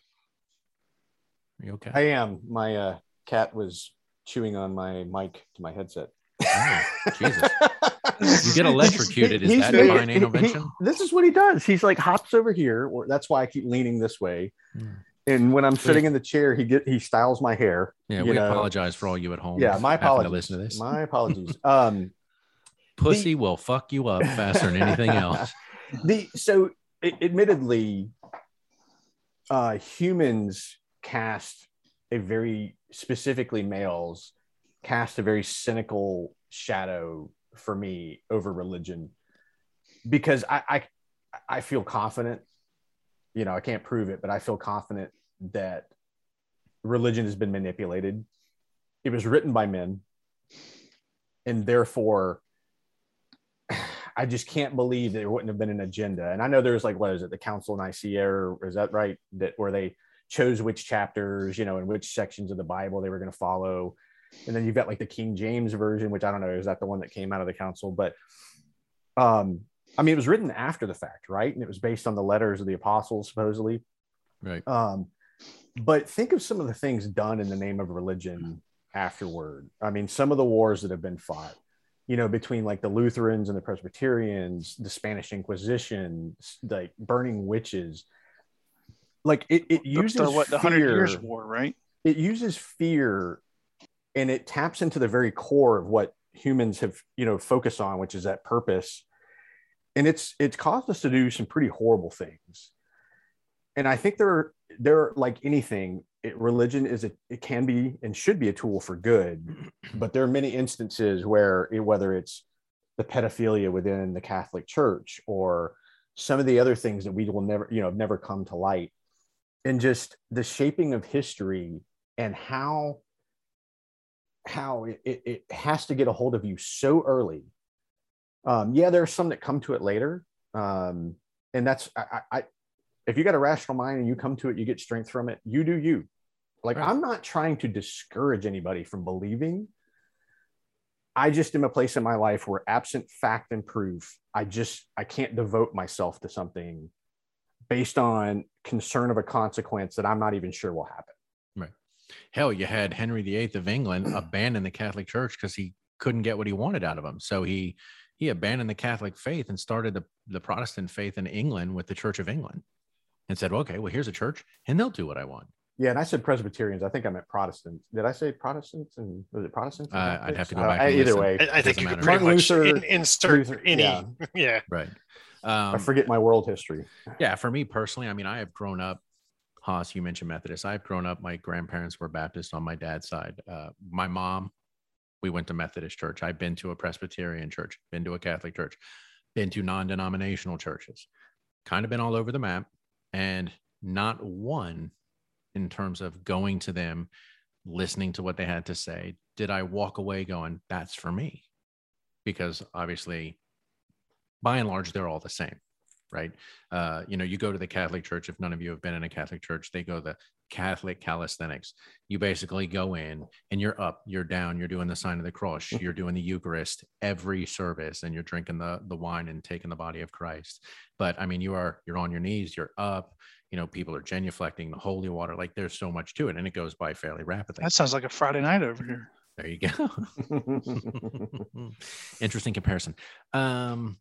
Are you okay? I am. My uh, cat was chewing on my mic to my headset. Oh, Jesus. You get electrocuted. Is that divine he- intervention? he- this is what he does. He's like hops over here. Or that's why I keep leaning this way. Hmm. And when I'm sitting in the chair, he get he styles my hair. Yeah, we know. apologize for all you at home. Yeah, my apologies. To listen to this, My apologies. Um, pussy will fuck you up faster than anything else. the so a- admittedly, uh, humans cast a very specifically males cast a very cynical shadow for me over religion because I, I I feel confident. You know, I can't prove it, but I feel confident that religion has been manipulated. It was written by men, and therefore, I just can't believe there wouldn't have been an agenda. And I know there's like what is it, the Council Nicaea, or is that right? That where they chose which chapters, you know, and which sections of the Bible they were going to follow. And then you've got like the King James version, which I don't know, is that the one that came out of the council? But um, I mean, it was written after the fact, right? And it was based on the letters of the apostles, supposedly. Right. Um, but think of some of the things done in the name of religion afterward. I mean, some of the wars that have been fought, you know, between like the Lutherans and the Presbyterians, the Spanish Inquisition, like burning witches. Like it, it The- uses the, what the hundred years war, right? it uses fear and it taps into the very core of what humans have you know focused on which is that purpose. And it's it's caused us to do some pretty horrible things. And i think there are there like anything it, religion is a, it can be and should be a tool for good. But there are many instances where it, whether it's the pedophilia within the catholic church or some of the other things that we will never you know have never come to light. And just the shaping of history and how how it, it, it has to get a hold of you so early. Um yeah there are some that come to it later. Um and that's i i, if you got a rational mind and you come to it you get strength from it you do you. Like Right. i'm not trying to discourage anybody from believing. I just am a place in my life where absent fact and proof i just i can't devote myself to something based on concern of a consequence that i'm not even sure will happen Hell, you had Henry VIII of England abandon the Catholic Church because he couldn't get what he wanted out of them. So he he abandoned the Catholic faith and started the, the Protestant faith in England with the Church of England and said, okay, well, here's a church and they'll do what I want. Yeah, and I said Presbyterians. I think I meant Protestants. Did I say Protestants? And was it Protestants? Uh, I'd have to go Uh, back and either way, I, I think you could pretty much Martin Luther- in, insert Luther- any. yeah. Yeah. Right. I Um, forget my world history. yeah, for me personally, I mean, I have grown up. Haas, you mentioned Methodist. I've grown up. My grandparents were Baptist on my dad's side. Uh, my mom We went to Methodist church. I've been to a Presbyterian church, been to a Catholic church, been to non denominational churches, kind of been all over the map. And not one in terms of going to them, listening to what they had to say, did I walk away going, that's for me? Because obviously, by and large, they're all the same right? Uh, you know, you go to the Catholic Church. If none of you have been in a Catholic church, they go the Catholic calisthenics. You basically go in and you're up, you're down, you're doing the sign of the cross, mm. you're doing the Eucharist every service, and you're drinking the the wine and taking the body of Christ. But I mean, you are you're on your knees, you're up. You know, people are genuflecting the holy water. Like there's so much to it, and it goes by fairly rapidly. That sounds like a Friday night over here. There you go. Interesting comparison. Um,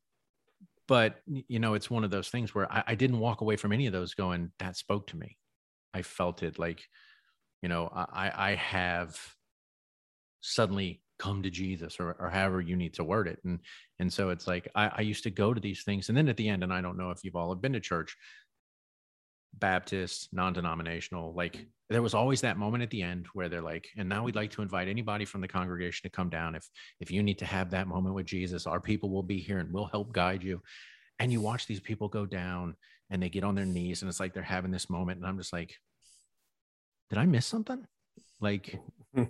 but you know it's one of those things where I, I, didn't walk away from any of those going that spoke to me. I felt it like you know i i have suddenly come to jesus or, or however you need to word it. And and so it's like I, I used to go to these things and then at the end and i don't know if you've all have been to church baptist non-denominational like there was always that moment at the end where they're like and now we'd like to invite anybody from the congregation to come down. If if you need to have that moment with jesus our people will be here and we'll help guide you. And you watch these people go down and they get on their knees and it's like they're having this moment and i'm just like did i miss something? Like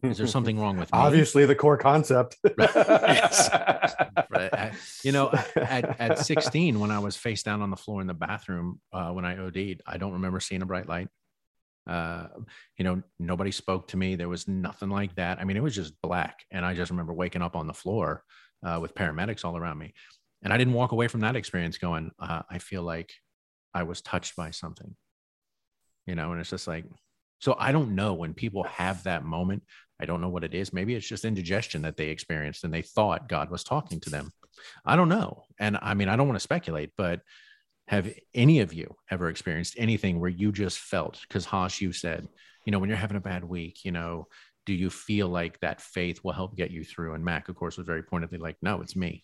is there something wrong with me? obviously the core concept right. you know at, at 16 when i was face down on the floor in the bathroom uh, when i od'd i don't remember seeing a bright light uh, you know, nobody spoke to me. There was nothing like that. I mean, it was just black. And I just remember waking up on the floor uh, with paramedics all around me. And I didn't walk away from that experience going, uh, I feel like I was touched by something, you know, and it's just like, so I don't know when people have that moment. I don't know what it is. Maybe it's just indigestion that they experienced and they thought God was talking to them. I don't know. And I mean, I don't want to speculate, but have any of you ever experienced anything where you just felt, because Haas, you said, you know, when you're having a bad week, you know, do you feel like that faith will help get you through? And Mac, of course, was very pointedly like, no, it's me.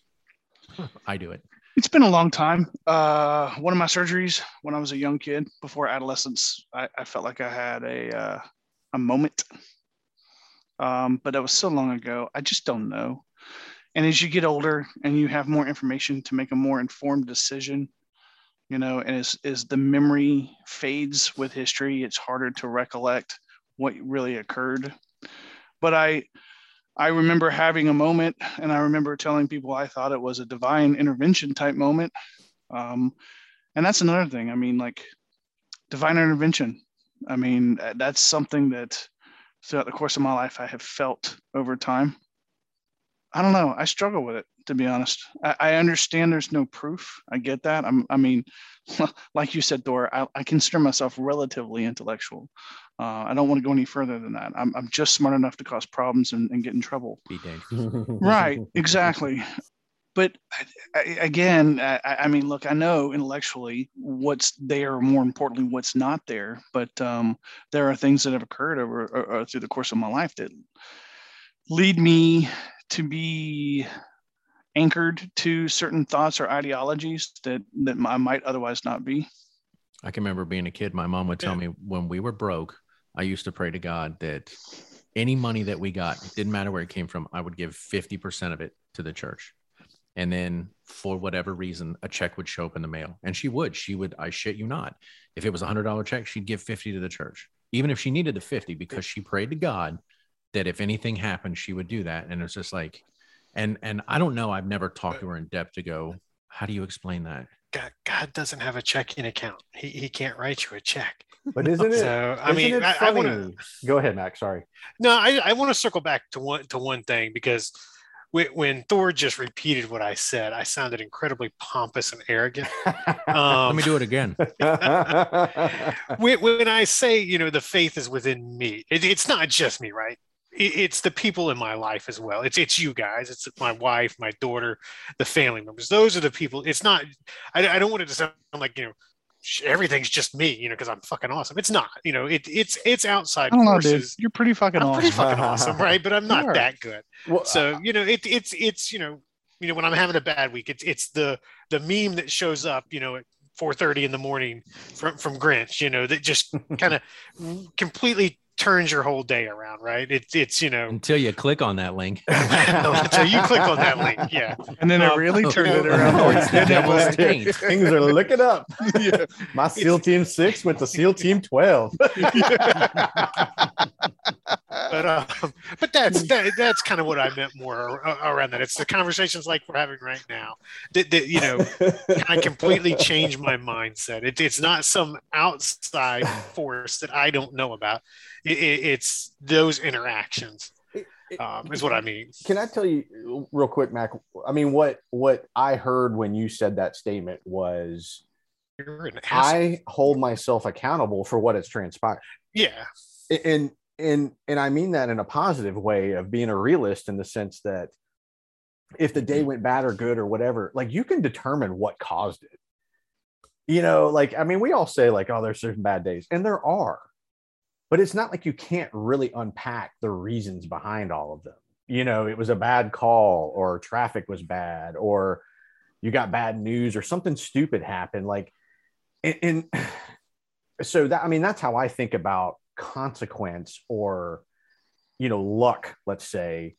I do it. It's been a long time. Uh, one of my surgeries when I was a young kid before adolescence, I, I felt like I had a, uh, a moment. Um, but that was so long ago. I just don't know. And as you get older and you have more information to make a more informed decision, you know, and as, as the memory fades with history, it's harder to recollect what really occurred. But I, I remember having a moment, and I remember telling people I thought it was a divine intervention type moment. Um, and that's another thing. I mean, like divine intervention. I mean, that's something that throughout the course of my life I have felt over time. I don't know. I struggle with it to be honest. I, I understand there's no proof. I get that. I'm, I mean, like you said, Thor, I, I consider myself relatively intellectual. Uh, I don't want to go any further than that. I'm, I'm just smart enough to cause problems and, and get in trouble. Be dangerous. right. Exactly. But I, again, I, I, mean, look, I know intellectually what's there, more importantly, what's not there. But um, there are things that have occurred over or, or through the course of my life that lead me to be anchored to certain thoughts or ideologies that that I might otherwise not be. I can remember being a kid. My mom would tell yeah. me when we were broke, I used to pray to God that any money that we got, didn't matter where it came from, I would give 50% of it to the church. And then for whatever reason, a check would show up in the mail. And she would, she would, I shit you not. If it was a hundred dollar check, she'd give 50 to the church, even if she needed the 50, because she prayed to God that if anything happened, she would do that. And it's just like, and and I don't know. I've never talked to her in depth to go. How do you explain that? God, God doesn't have a checking account. He, he can't write you a check. But isn't it? So I mean, I, I want to go ahead, Max. Sorry. No, I, I want to circle back to one to one thing because when, when Thor just repeated what I said, I sounded incredibly pompous and arrogant. Um, Let me do it again. when, when, I say, you know, the faith is within me, it, it's not just me, right? It's the people in my life as well. It's it's you guys. It's my wife, my daughter, the family members. Those are the people. It's not. I, I don't want it to sound like you know everything's just me, you know, because I'm fucking awesome. It's not. You know, it it's it's outside I don't forces. Know, dude. You're pretty fucking I'm awesome. Pretty fucking awesome, right? But I'm not that good. Well, so you know, it, it's it's you know you know when I'm having a bad week, it's it's the the meme that shows up, you know, at 4:30 in the morning from from Grinch, you know, that just kind of completely turns your whole day around, right? It's it's you know until you click on that link. until you click on that link, yeah. And then it Um, really turned it oh, around. it's the devil's taint. Things are looking up. yeah. My SEAL Team Six went to SEAL Team Twelve. But um, but that's that, that's kind of what I meant more around that. It's the conversations like we're having right now that, that you know I completely changed my mindset. It, it's not some outside force that I don't know about. It, it, it's those interactions um, is what I mean. Can I tell you real quick, Mac? I mean, what what I heard when you said that statement was, You're an ass. I hold myself accountable for what has transpired, yeah, and and and I mean that in a positive way of being a realist in the sense that if the day went bad or good or whatever, like you can determine what caused it. You know, like I mean, we all say like, oh, there's certain bad days, and there are, but it's not like you can't really unpack the reasons behind all of them. You know, it was a bad call, or traffic was bad, or you got bad news, or something stupid happened. Like, and, and so that I mean, that's how I think about consequence or you know luck, let's say.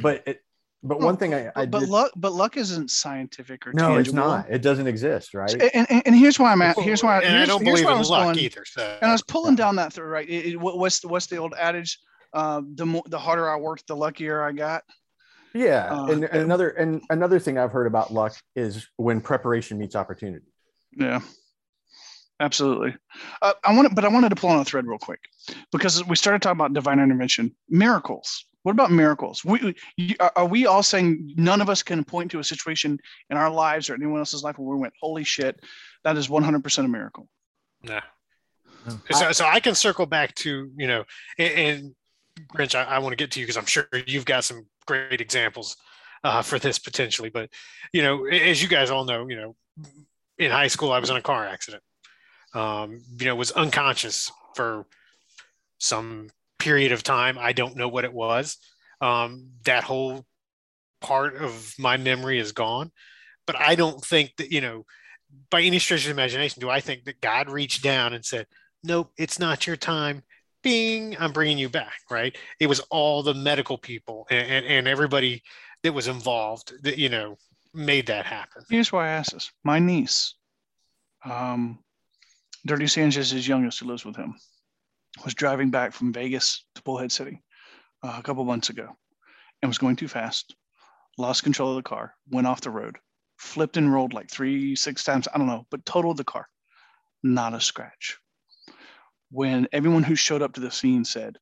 But it, but one thing I, I but, but did- luck but luck isn't scientific or no, it's not. It doesn't exist, right? And, and, and here's why I'm at. Here's why. and I here's- don't here's believe I in was luck going. either. So And I was pulling down that through right. It, it- what's the what's the old adage? Uh, the more the harder I worked, the luckier I got. Yeah, Uh, and, and another and another thing I've heard about luck is when preparation meets opportunity. Yeah, absolutely. Uh, I wanted, but I wanted to pull on a thread real quick because we started talking about divine intervention, miracles. What about miracles? We you- are are we all saying none of us can point to a situation in our lives or anyone else's life where we went, "Holy shit, that is 100% a miracle." No. No. So, so I can circle back to, you know, and, and Grinch, I, I want to get to you because I'm sure you've got some great examples uh, for this potentially. But, you know, as you guys all know, you know, in high school, I was in a car accident, um, you know, was unconscious for some period of time. I don't know what it was. Um, that whole part of my memory is gone. But I don't think that, you know, by any stretch of imagination, do I think that God reached down and said, Nope, it's not your time. Bing, I'm bringing you back, right? It was all the medical people and, and, and everybody that was involved that, you know, made that happen. Here's why I asked this. My niece, um, Dirty Sanchez's youngest, who lives with him, was driving back from Vegas to Bullhead City uh, a couple months ago and was going too fast, lost control of the car, went off the road, flipped and rolled like three, six times. I don't know, but totaled the car. Not a scratch. When everyone who showed up to the scene said,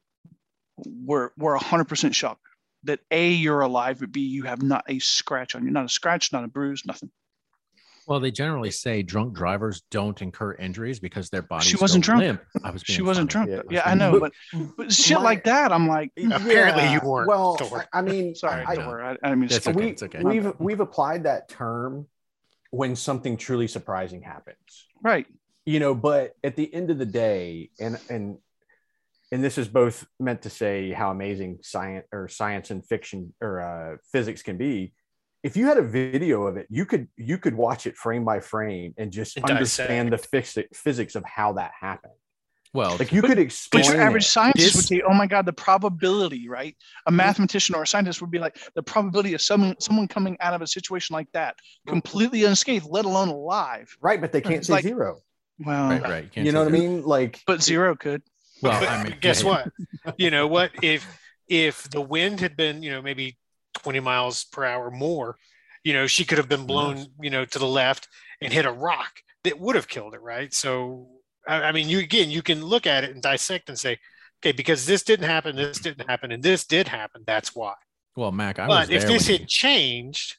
we're, we're 100% shocked that A, you're alive, but B, you have not a scratch on you, not a scratch, not a bruise, nothing. Well, they generally say drunk drivers don't incur injuries because their bodies. She wasn't drunk. limp. I was. She wasn't funny. drunk. Yeah, Yeah, it I know, But- but, but shit my- like that, I'm like, Apparently you weren't. Well, Don't. I I mean, sorry, I, don't. I, I mean It's skip okay, we, it's okay. we've we've applied that term when something truly surprising happens. Right. you know but at the end of the day and and and this is both meant to say how amazing science or science and fiction or uh, physics can be if you had a video of it you could you could watch it frame by frame and just And understand the physics physics of how that happened Well, like you could explain But your average it. scientist would say, "Oh my God, the probability!" Right? A mathematician or a scientist would be like, "The probability of someone someone coming out of a situation like that completely unscathed, let alone alive." right but they can't It's say like- zero Well, right, right. can't you know what i mean like but zero could. Well, But I mean, guess yeah. what? You know what? If if the wind had been, you know, maybe 20 miles per hour more, you know, she could have been blown, you know, to the left and hit a rock that would have killed her, right? So I, I mean, you again, you can look at it and dissect and say, okay, because this didn't happen, this didn't happen, and this did happen. That's why. Well, Mac, I but there if this when had changed,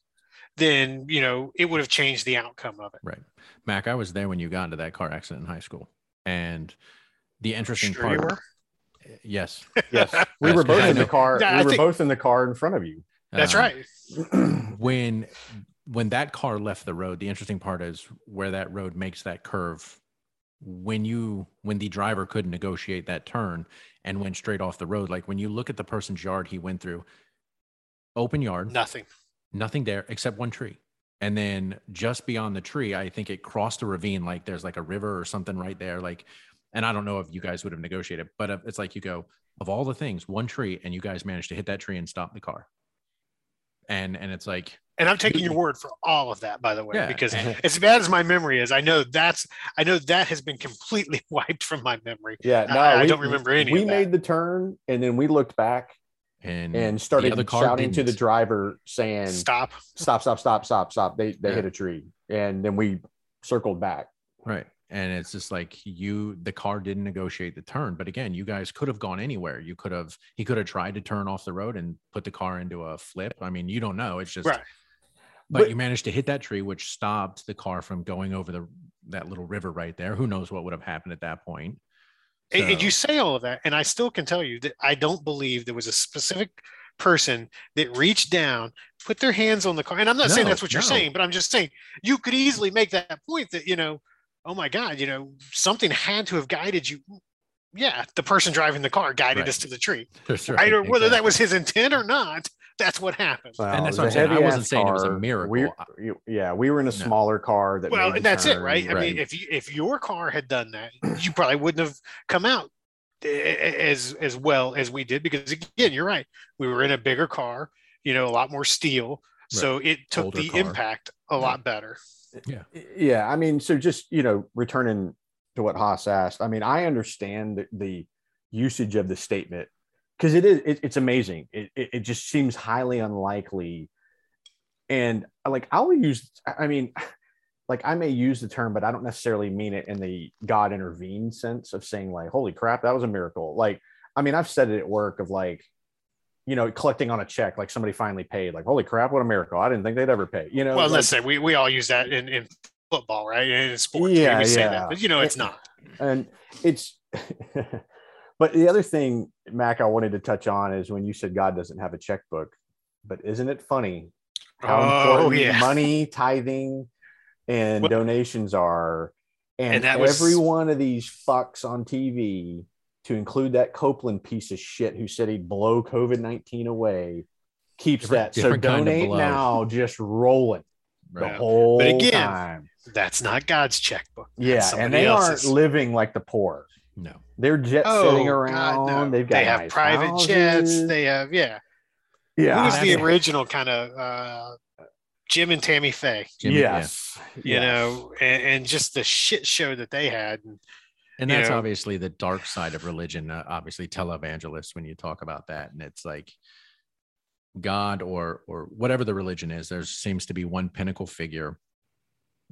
then you know it would have changed the outcome of it. Right. Mac, I was there when you got into that car accident in high school. And the interesting Sure part. yes Yes. we Yes, were 'cause both in the car Yeah, we I were think- both in the car in front of you That's Um, right. When when that car left the road, the interesting part is where that road makes that curve. When you when the driver couldn't negotiate that turn and went straight off the road, like when you look at the person's yard he went through, open yard, Nothing. nothing there except one tree. And then just beyond the tree, I think it crossed a ravine, like there's like a river or something right there. Like and I don't know if you guys would have negotiated, but it's like you go of all the things, one tree, and you guys managed to hit that tree and stop the car. And and it's like And I'm taking your word for all of that, by the way, Yeah, because as bad as my memory is, I know that's I know that has been completely wiped from my memory. Yeah, no, I- I we- don't remember any We of that. made the turn, and then we looked back and and the started other car shouting to the driver, saying, Stop. "Stop! Stop! Stop! Stop! Stop!" They they Yeah. hit a tree, and then we circled back. Right. And it's just like you, the car didn't negotiate the turn. But again, you guys could have gone anywhere. You could have, he could have tried to turn off the road and put the car into a flip. I mean, you don't know. It's just, Right. but, But- you managed to hit that tree, which stopped the car from going over the, that little river right there. Who knows what would have happened at that point? And, and you say all of that, and I still can tell you that I don't believe there was a specific person that reached down, put their hands on the car. And I'm not saying that's what you're no. saying, but I'm just saying you could easily make that point that, you know, oh my God, you know, something had to have guided you. Yeah, the person driving the car guided Right. us to the tree. That's Right. Or whether that was his intent or not, that's what happened. Well, And that's what I'm saying. I heavy-ass wasn't saying it was a miracle. We, yeah, we were in a No. smaller car that. Well, and that's it, right? I right. mean, if you if your car had done that, you probably wouldn't have come out a- a- as as well as we did because again, you're right. We were in a bigger car, you know, a lot more steel, so it took Older the car. impact a lot better. Yeah. Yeah. i mean so just you know returning to what haas asked i mean i understand the, the usage of the statement because it is it, it's amazing. It, it, it just seems highly unlikely. And like i'll use i mean like i may use the term but i don't necessarily mean it in the god intervened sense of saying like holy crap that was a miracle. Like i mean i've said it at work of like you know collecting on a check like somebody finally paid like holy crap what a miracle i didn't think they'd ever pay you know Well, like- let's say we, we all use that in, in football, right? In sports, Yeah, we say yeah. that, but you know, it's not. and it's but the other thing mac i wanted to touch on is when you said god doesn't have a checkbook but isn't it funny how Oh, important yeah. money tithing and Well- donations are and, And that was- every one of these fucks on tv to include that copeland piece of shit who said he'd blow covid-19 away keeps Different- that so different kind of donate now just rolling the Right. whole But again, time That's not God's checkbook. That's yeah and they else's. aren't living like the poor No. they're jet Oh, setting God, around. no. They've got they have nice private jets. They have yeah. yeah, Who's the original kind of uh, Jim and Tammy Faye? Jimmy, yeah. You yes. know, and, and just the shit show that they had. And And you that's know. obviously the dark side of religion. Uh, obviously, televangelists when you talk about that, and it's like God or or whatever the religion is. There seems to be one pinnacle figure.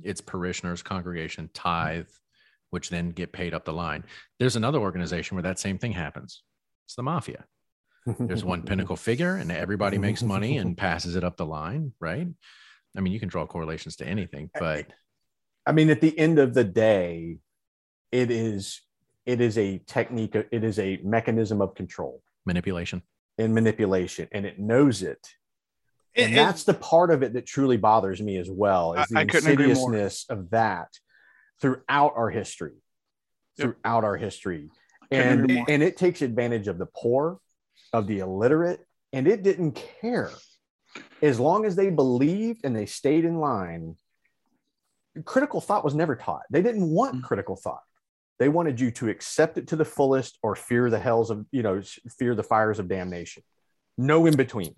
Its parishioners, congregation, tithe, which then get paid up the line. There's another organization where that same thing happens. It's the mafia. There's one pinnacle figure, and everybody makes money and passes it up the line, right? I mean, you can draw correlations to anything, but I mean, at the end of the day, it is it is a technique. It is a mechanism of control manipulation. and manipulation, and it knows it. And- And that's the part of it that truly bothers me as well is the I- I couldn't agree more. insidiousness of that throughout our history, Yep. throughout our history, and and it takes advantage of the poor, of the illiterate, and it didn't care as long as they believed and they stayed in line. Critical thought was never taught. They didn't want Mm. critical thought. They wanted you to accept it to the fullest or fear the hells of you know fear the fires of damnation. No in between.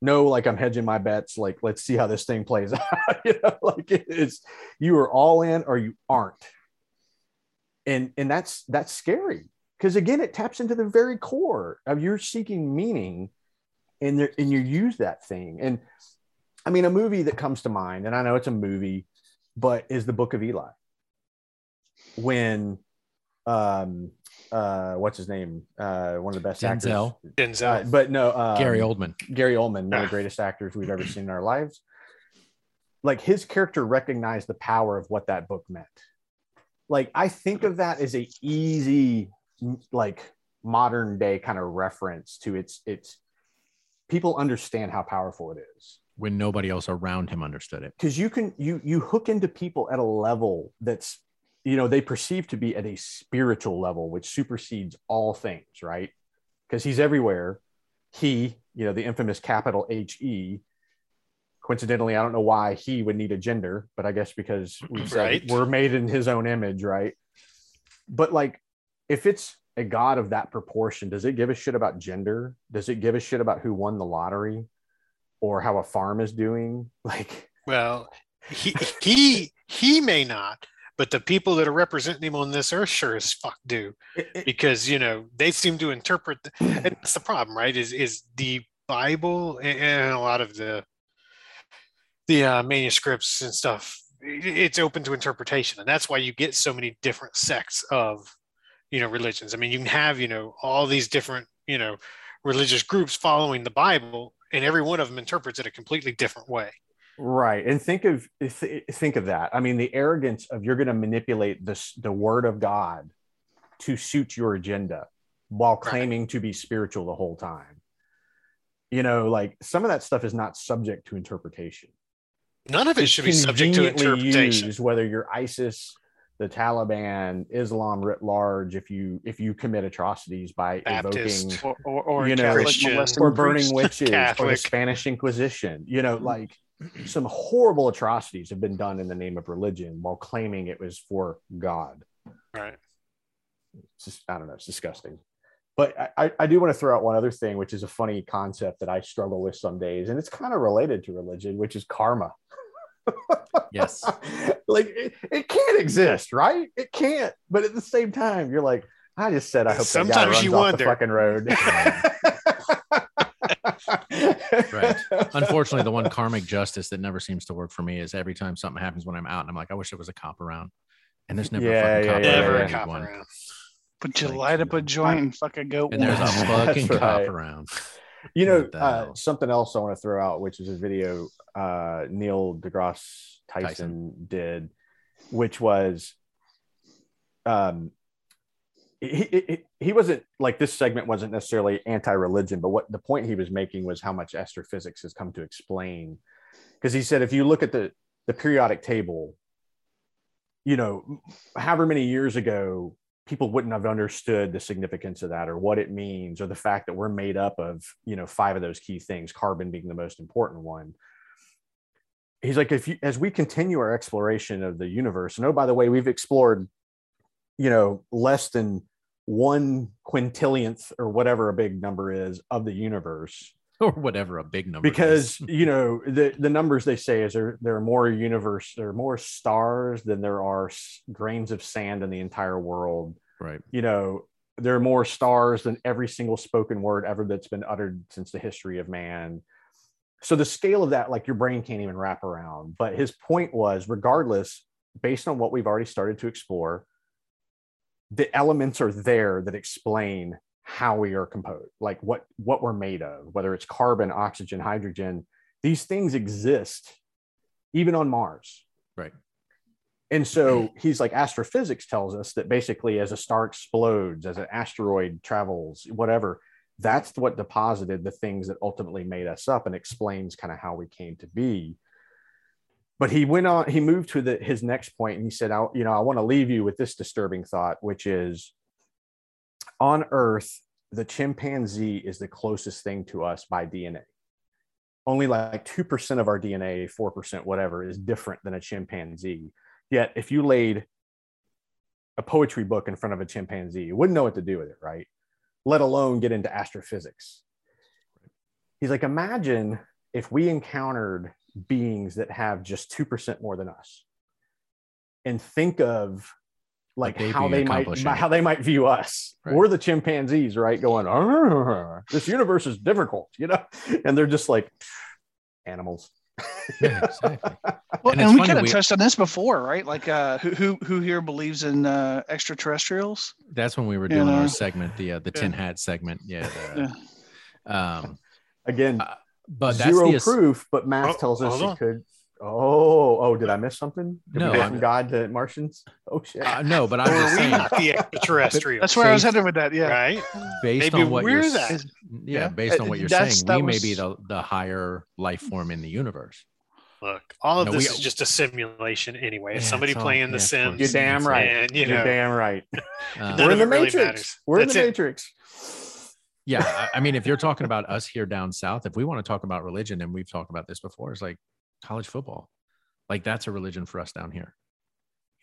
No like i'm hedging my bets like let's see how this thing plays out you know like it's you are all in or you aren't. And and that's that's scary because again it taps into the very core of you're seeking meaning and there and you use that thing. And i mean a movie that comes to mind and i know it's a movie but is the book of eli when um uh what's his name uh one of the best Denzel. actors Denzel. uh, but no um, Gary Oldman. Gary Oldman, one of Ah. the greatest actors we've ever seen in our lives. Like his character recognized the power of what that book meant. Like I think of that as a easy, like modern day kind of reference to its its. People understand how powerful it is when nobody else around him understood it. because you can you you hook into people at a level that's you know they perceive to be at a spiritual level which supersedes all things right? Because he's everywhere. He you know the infamous capital he coincidentally i don't know why he would need a gender but i guess because we said Right. we're made in his own image right? But like if it's a god of that proportion does it give a shit about gender? Does it give a shit about who won the lottery or how a farm is doing? Like Well, he he he may not, but the people that are representing him on this earth sure as fuck do, because you know they seem to interpret. The, and that's the problem, right? Is is the Bible and, and a lot of the the uh, manuscripts and stuff. It's open to interpretation, and that's why you get so many different sects of you know religions. I mean, you can have you know all these different you know religious groups following the Bible, and every one of them interprets it a completely different way. Right and think of th- think of that i mean the arrogance of you're going to manipulate this the word of god to suit your agenda while claiming to be spiritual the whole time you know like some of that stuff is not subject to interpretation None of it should be subject to conveniently interpretation. used, whether you're isis the taliban islam writ large if you if you commit atrocities by Baptist. evoking or or, or You know, Catholic Christian. or burning priests. witches or the Catholic. Spanish Inquisition. You know, mm. like some horrible atrocities have been done in the name of religion while claiming it was for God. Right. It's just, I don't know, it's disgusting. But I, I- I do want to throw out one other thing, which is a funny concept that I struggle with some days, and it's kind of related to religion, which is karma. Yes. like it, it can't exist, right? It can't. But at the same time, you're like, I just said I hope that guy Sometimes runs you off the fucking road. Right. Unfortunately, the one karmic justice that never seems to work for me is every time something happens when I'm out, and I'm like, I wish there was a cop around. And there's never Yeah, a fucking yeah, cop yeah, around Never yeah. a cop anyone. around. But you Like, light up a joint and fuck a goat. And there's a fucking That's cop around. You know, uh, something else I want to throw out, which is a video uh, Neil deGrasse Tyson, Tyson. did, which was, um, he, he wasn't like this segment wasn't necessarily anti-religion, but what the point he was making was how much astrophysics has come to explain, because he said if you look at the the periodic table, you know, however many years ago people wouldn't have understood the significance of that or what it means or the fact that we're made up of you know five of those key things carbon being the most important one. He's like if you as we continue our exploration of the universe and oh by the way we've explored you know less than one quintillionth or whatever a big number is of the universe. Or whatever a big number because you know the the numbers they say is there there are more universe there are more stars than there are grains of sand in the entire world. Right. you know there are more stars than every single spoken word ever that's been uttered since the history of man. So the scale of that like your brain can't even wrap around. But his point was regardless based on what we've already started to explore the elements are there that explain how we are composed like what what we're made of whether it's carbon oxygen hydrogen these things exist even on mars Right. and so he's like astrophysics tells us that basically as a star explodes as an asteroid travels whatever that's what deposited the things that ultimately made us up and explains kind of how we came to be but he went on he moved to the, his next point and he said I, you know i want to leave you with this disturbing thought which is on earth the chimpanzee is the closest thing to us by dna only like 2% of our dna 4% whatever is different than a chimpanzee. Yet if you laid a poetry book in front of a chimpanzee you wouldn't know what to do with it right? Let alone get into astrophysics. He's like imagine if we encountered beings that have just 2% more than us and think of like they'd how they might how they might view us Right. we're the chimpanzees right going this universe is difficult you know and they're just like animals Yeah, exactly. Well, And and, we kind of we- touched on this before, right? Like, uh, who who who here believes in uh, extraterrestrials? That's when we were You doing know? our segment, the uh, the Yeah. tin hat segment. Yeah. the- Um, again Uh, but that's zero the ass- proof but math Oh, tells us hold it could oh oh did i miss something did No, we go I'm- from god to martians oh shit uh, no, but I'm Or just are saying, not the extraterrestrials? That's where I was Based- headed with that. Yeah. right. based Maybe on what we're you're that. yeah, Yeah. based on Uh, what you're that's- saying, that we may be the the higher life form in the universe. Look, all of No, this we- is just a simulation anyway. It's Yeah, somebody it's all- playing yeah, The. Sims. you're damn right And you you're damn right Uh, we're in the really matrix matters. we're in the it. matrix yeah, I, I mean, if you're talking about us here down south, if we want to talk about religion, and we've talked about this before, it's like college football. Like that's a religion for us down here,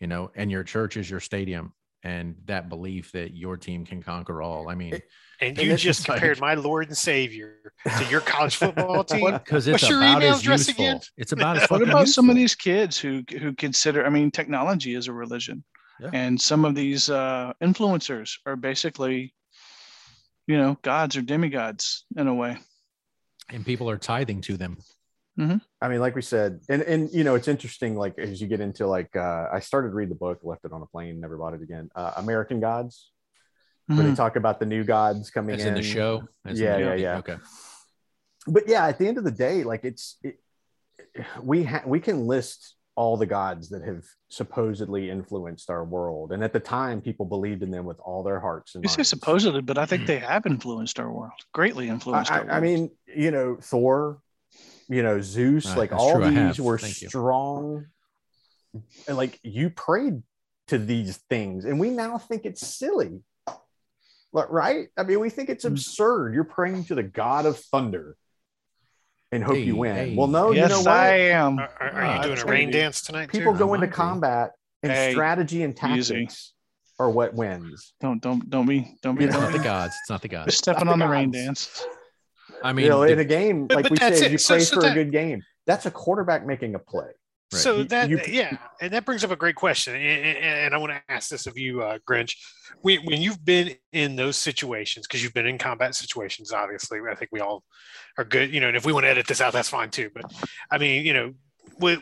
you know. And your church is your stadium, and that belief that your team can conquer all. I mean, And And you it's just just like- compared my Lord and Savior to your college football team. because What's it's your about email as address useful. again? It's about as What fucking about some of these kids who who consider? I mean, technology is a religion, Yeah. and some of these uh, influencers are basically, you know, gods or demigods in a way. and people are tithing to them. I mean, like we said, and and you know, it's interesting. Like as you get into like, uh, I started to read the book, left it on a plane, never bought it again. Uh, American Gods, where they talk about the new gods coming As in the show. As Yeah, the- yeah, yeah. Okay. But yeah, at the end of the day, like it's it, we ha- we can list all the gods that have supposedly influenced our world, and at the time, people believed in them with all their hearts and You say supposedly, but I think they have influenced our world, greatly influenced. I, our I- I mean, you know, Thor, you know, Zeus, Uh, like all true, these were Thank you. strong. And like you prayed to these things, and we now think it's silly. But right? I mean, we think it's Mm. absurd. You're praying to the god of thunder and hope Hey, you win. hey. Well, no, yes, you know what? I am. Are, are- are Uh, you doing a rain be- dance tonight? People too? go into be. combat, and Hey, strategy and easy. tactics are what wins. Don't don't don't be don't be It's not the gods. It's not the be gods. stepping not on the the rain dance. I mean, you know, the- in a game, like but we that's said, it. you So- pray so for that- a good game. That's a quarterback making a play. Right. So You- that you- yeah, and that brings up a great question, and, and- I want to ask this of you, uh, Grinch. When, when you've been in those situations, because you've been in combat situations, obviously, I think we all are good. You know, and if we want to edit this out, that's fine too. But I mean, you know, what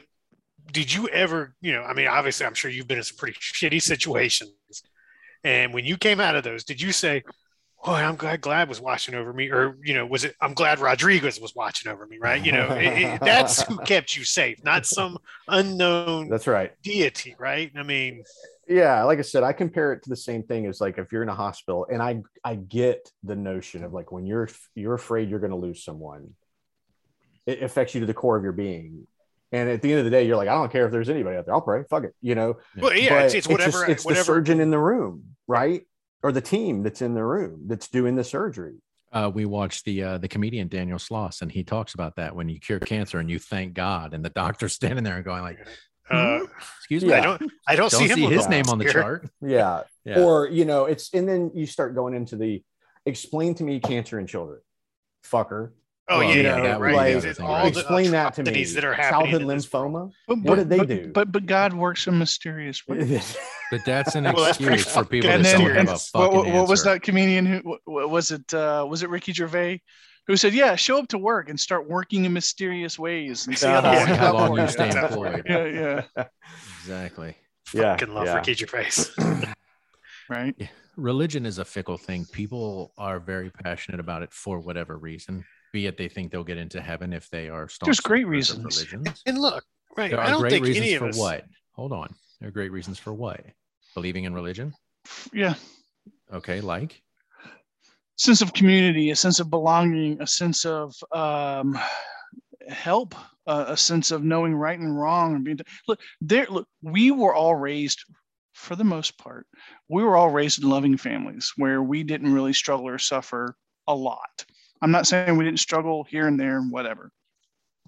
did you ever? You know, I mean, obviously, I'm sure you've been in some pretty shitty situations. And when you came out of those, did you say, Oh, "Boy, I'm glad Glad was watching over me," or you know, was it, "I'm glad Rodriguez was watching over me"? Right? You know, it, it, that's who kept you safe, not some unknown That's right. deity, right? I mean, yeah like i said i compare it to the same thing as like if you're in a hospital and i i get the notion of like when you're you're afraid you're going to lose someone it affects you to the core of your being and at the end of the day you're like i don't care if there's anybody out there i'll pray fuck it you know well, yeah, it's, it's whatever, just- it's the surgeon in the room right or the team that's in the room that's doing the surgery uh, we watched the uh, the comedian Daniel Sloss, and he talks about that when you cure cancer and you thank God, and the doctor's standing there and going like, Uh, "Excuse me, Yeah. I don't, I don't, don't see see on his name on the chart." yeah. Yeah. or you know it's and then you start going into the explain to me cancer in children fucker Oh Well, yeah, you know, yeah, right. like, It's- it's all right. the explain that to me that are happening childhood in this world. lymphoma But, What did they but- do? But but God works in mysterious ways. But that's an Well, that's excuse for people and that then don't have and a what, fucking what, what was that comedian who what, what was it uh was it ricky gervais who said yeah show up to work and start working in mysterious ways and see how, Uh-huh. long, See how long you stay Yeah. employed. yeah yeah Exactly. yeah Fucking love yeah. Ricky Gervais. right Religion is a fickle thing. People are very passionate about it for whatever reason. Be it they think they'll get into heaven if they are staunch There's great reasons. religions. and look, right? There I don't great think reasons any of for us. what? Hold on. There are great reasons for what? Believing in religion? yeah Okay, like sense of community a sense of belonging a sense of um help uh, a sense of knowing right and wrong and being look there look we were all raised for the most part we were all raised in loving families where we didn't really struggle or suffer a lot i'm not saying we didn't struggle here and there and whatever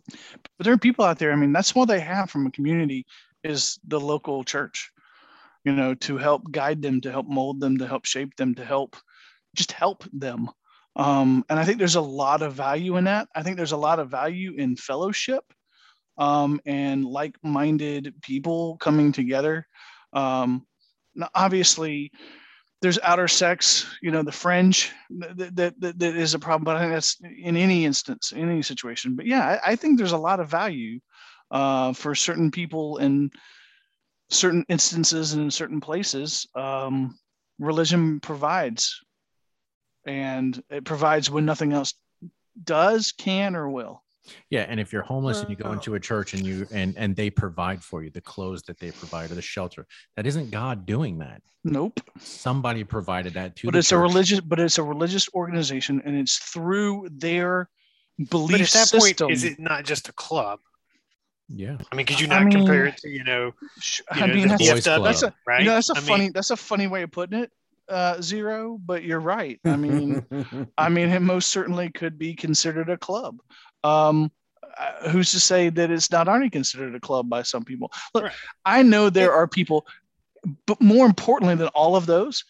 but there are people out there i mean that's what they have from a community is the local church you know to help guide them to help mold them to help shape them to help just help them. Um, and i think there's a lot of value in that. I think there's a lot of value in fellowship um, and like-minded people coming together. Um, obviously there's outer sects you know the fringe that, that, that, that is a problem but i think that's in any instance in any situation. But yeah i, I think there's a lot of value uh, for certain people in certain instances and in certain places um, religion provides. And it provides when nothing else does can or will. Yeah, and if you're homeless and you go into a church and you and and they provide for you the clothes that they provide or the shelter, that isn't God doing that. nope. Somebody provided that to but the it's a religious but it's a religious organization and it's through their belief But at that system point, is it not just a club? Yeah. I mean, could you I not compare it to you know, Sh- you i know mean the that's, boys club. that's a right? you know that's a I mean, funny that's a funny way of putting it uh zero but you're right i mean I mean, it most certainly could be considered a club. Um, uh, who's to say that it's not already considered a club by some people? Look, Right. I know there are people. but more importantly than all of those,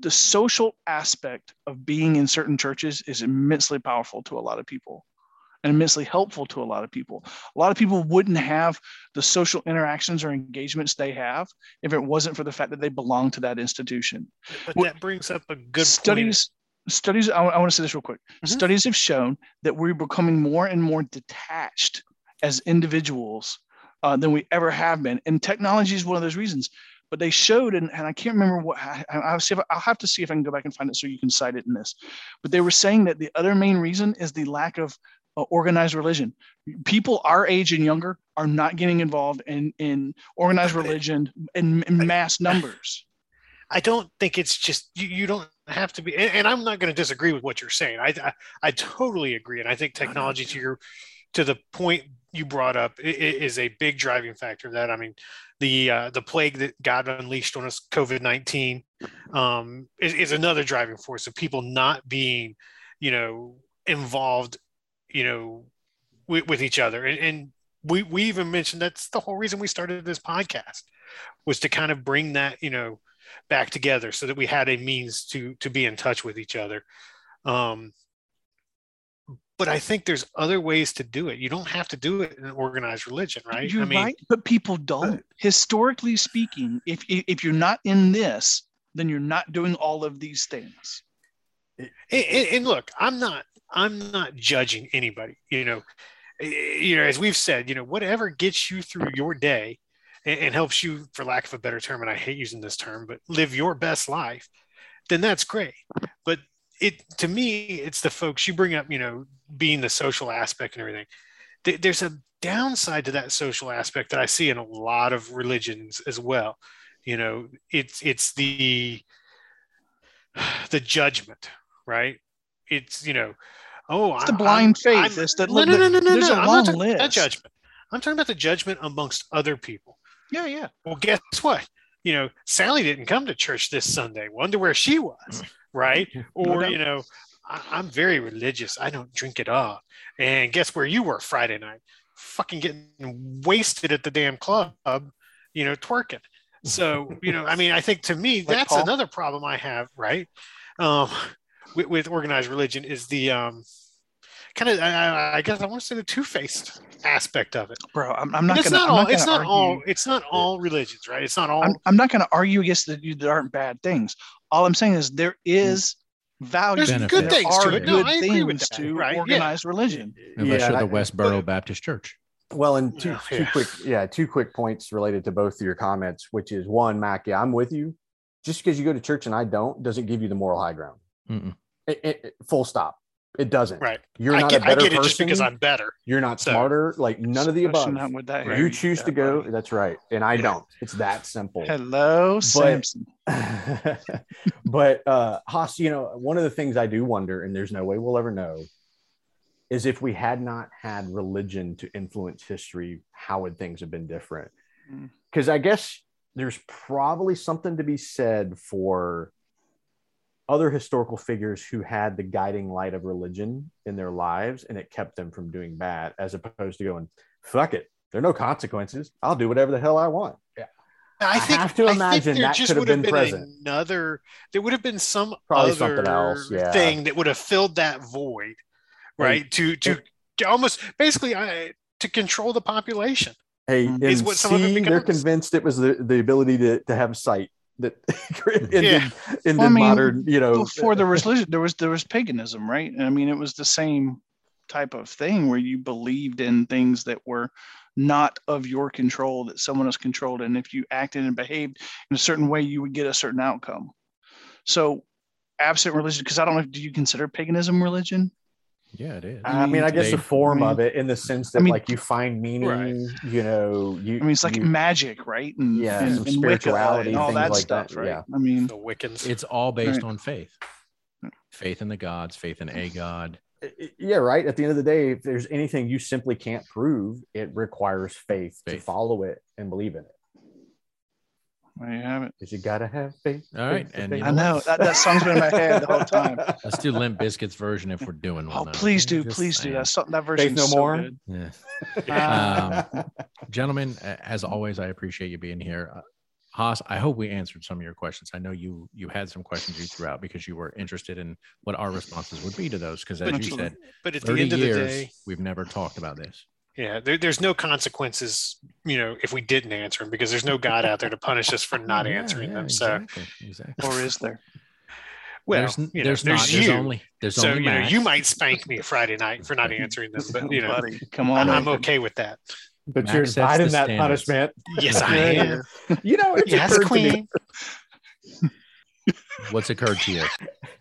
the social aspect of being in certain churches is immensely powerful to a lot of people and immensely helpful to a lot of people. A lot of people wouldn't have the social interactions or engagements they have if it wasn't for the fact that they belong to that institution. But that brings up a good studies. Point. Studies. I, I, want to say this real quick. Mm-hmm. Studies have shown that we're becoming more and more detached as individuals uh, than we ever have been, and technology is one of those reasons but they showed, and, and I can't remember what I, will see if I'll have to see if I can go back and find it so you can cite it in this. But they were saying that the other main reason is the lack of organized religion. People our age and younger are not getting involved in in organized religion in, in mass numbers. I don't think it's just you, you don't have to be and, and I'm not going to disagree with what you're saying. I, I, I totally agree and I think technology to your to the point you brought up is a big driving factor that. I mean, the uh, the plague that God unleashed on us, COVID nineteen, um, is, is another driving force of people not being, you know, involved, you know, with, with each other. And, and we we even mentioned that's the whole reason we started this podcast was to kind of bring that you know back together so that we had a means to to be in touch with each other. Um, but I think there's other ways to do it. You don't have to do it in an organized religion, right? You're I mean, right, but people don't. Historically speaking, if if you're not in this, then you're not doing all of these things. And, and, look, I'm not I'm not judging anybody. You know, eh, you know, as we've said, you know, whatever gets you through your day and, and helps you, for lack of a better term, and I hate using this term, but live your best life, then that's great. But it to me it's the folks you bring up you know being the social aspect and everything there's a downside to that social aspect that i see in a lot of religions as well you know it's it's the the judgment right it's you know oh it's the blind I'm, faith I'm, it's the, no, no, no, no, no, there's no. a I'm list that judgment i'm talking about the judgment amongst other people yeah yeah well guess what you know sally didn't come to church this sunday wonder where she was right? Or, no you know, I, am very religious. I don't drink at all. And guess where you were Friday night? Fucking getting wasted at the damn club, you know, twerking. So, you know, I mean, I think to me, like that's Paul? another problem I have, right? Um, with, with organized religion is the um, kind of, I, I guess I want to say the two faced aspect of it. Bro, I'm, I'm not going to. all. It's not argue. all. It's not all religions, right? It's not all. I'm, I'm not going to argue against that. There aren't bad things all I'm saying is there hmm. value. There's Benefit. good things to it. No, I agree with that. To right? organized yeah. religion. Unless yeah, you're the Westboro Baptist Church. Well, and two, yeah. two quick, yeah, two quick points related to both of your comments, which is one, Mac, yeah, I'm with you. Just because you go to church and I don't doesn't give you the moral high ground. It, it, full stop. It doesn't. Right. You're not get, a better person just because I'm better. You're not so, smarter. Like none of the above. That, you choose to go. Right. That's right. And I don't. It's that simple. Hello, but, Samson. but uh Haas, you know, one of the things I do wonder, and there's no way we'll ever know, is if we had not had religion to influence history, how would things have been different? Because mm. I guess there's probably something to be said for other historical figures who had the guiding light of religion in their lives and it kept them from doing bad as opposed to going fuck it there are no consequences i'll do whatever the hell i want yeah I, think, I have to imagine that could have been, been, present. Another, there would have been some Probably other something else, yeah. thing that would have filled that void, right? Hey, to to, to almost basically uh, to control the population. Hey, is what some C, they're convinced it was the, the ability to, to have sight that ended, yeah. ended well, I mean, modern, you know. Before there was religion, there was there was paganism, right? I mean, it was the same type of thing where you believed in things that were not of your control, that someone else controlled, and if you acted and behaved in a certain way, you would get a certain outcome. So, absent religion, because I don't know, do you consider paganism religion? Yeah, it is. I mean, I guess the form I mean, of it in the sense that I mean, like you find meaning, right. you know, you I mean it's like you, magic, right? And yeah, and, and spirituality and all that like stuff, that. right? Yeah. I mean the Wiccans. It's all based right. on faith. Faith in the gods, faith in a god. Yeah, right. At the end of the day, if there's anything you simply can't prove, it requires faith, faith. to follow it and believe in it. There you have it. Because you gotta have faith. All right, and I know that, that song's been in my head the whole time. Let's do Limp Bizkit's version if we're doing one. Oh, please do, Just please do. That's something that version. no so more. Good. Yeah. um, gentlemen, as always, I appreciate you being here. Uh, Haas, I hope we answered some of your questions. I know you you had some questions you threw out because you were interested in what our responses would be to those. Because as But you you- said, But at the 30 end of the day, we've never talked about this. Yeah, there, there's no consequences, you know, if we didn't answer them because there's no God out there to punish us for not Yeah, answering yeah, them. So, exactly, exactly. Or is there? well, there's, you know, there's there's not. you. There's only. There's so only you know, you might spank me Friday night for not answering them, but you know, Buddy, come on. I'm, I'm okay with that. But Max you're sets inviting that standards. punishment. Yes, I am. You know, it's Yes, occurred to me. Queen. What's occurred to you?